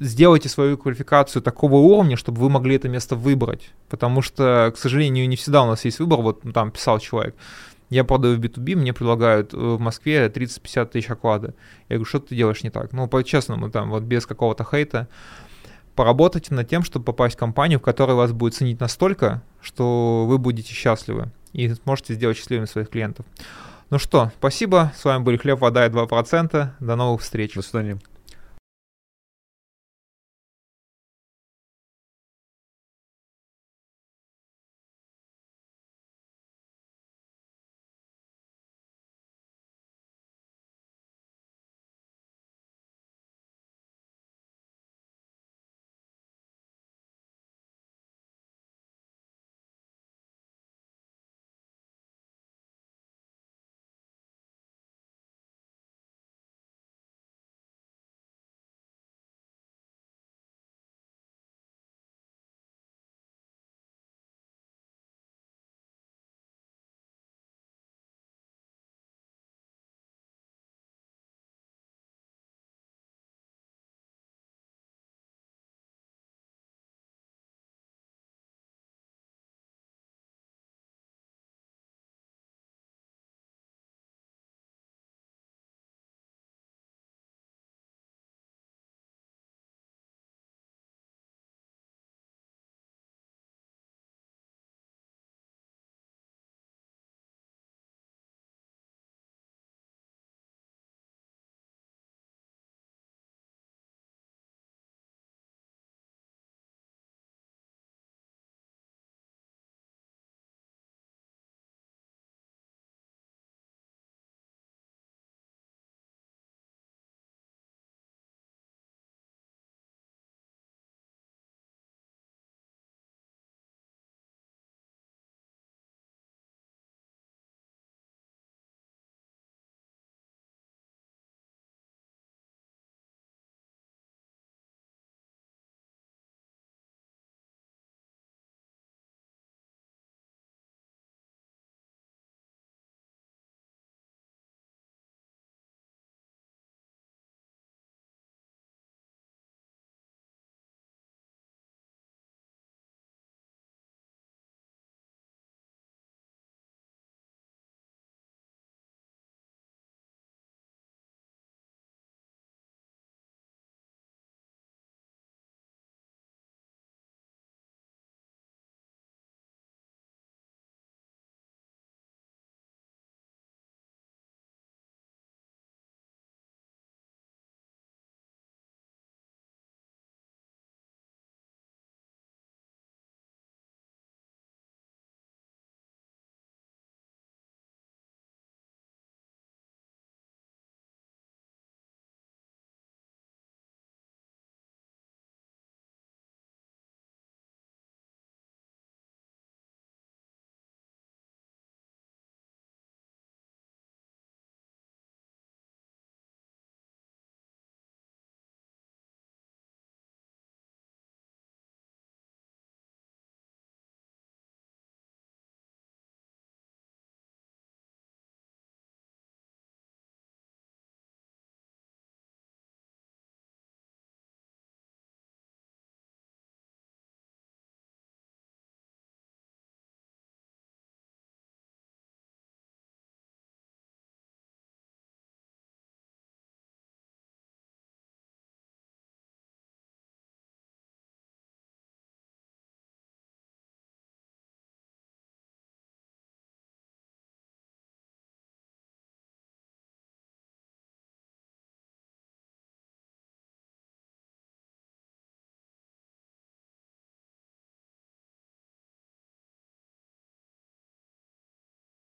сделайте свою квалификацию такого уровня, чтобы вы могли это место выбрать. Потому что, к сожалению, не всегда у нас есть выбор. Вот там писал человек, я продаю в B2B, мне предлагают э, в Москве 30-50 тысяч оклада. Я говорю, что ты делаешь не так? Ну, по-честному, там, вот без какого-то хейта поработайте над тем, чтобы попасть в компанию, в которой вас будет ценить настолько, что вы будете счастливы и сможете сделать счастливыми своих клиентов. Ну что, спасибо. С вами были Хлеб, вода и 2%. До новых встреч. До свидания.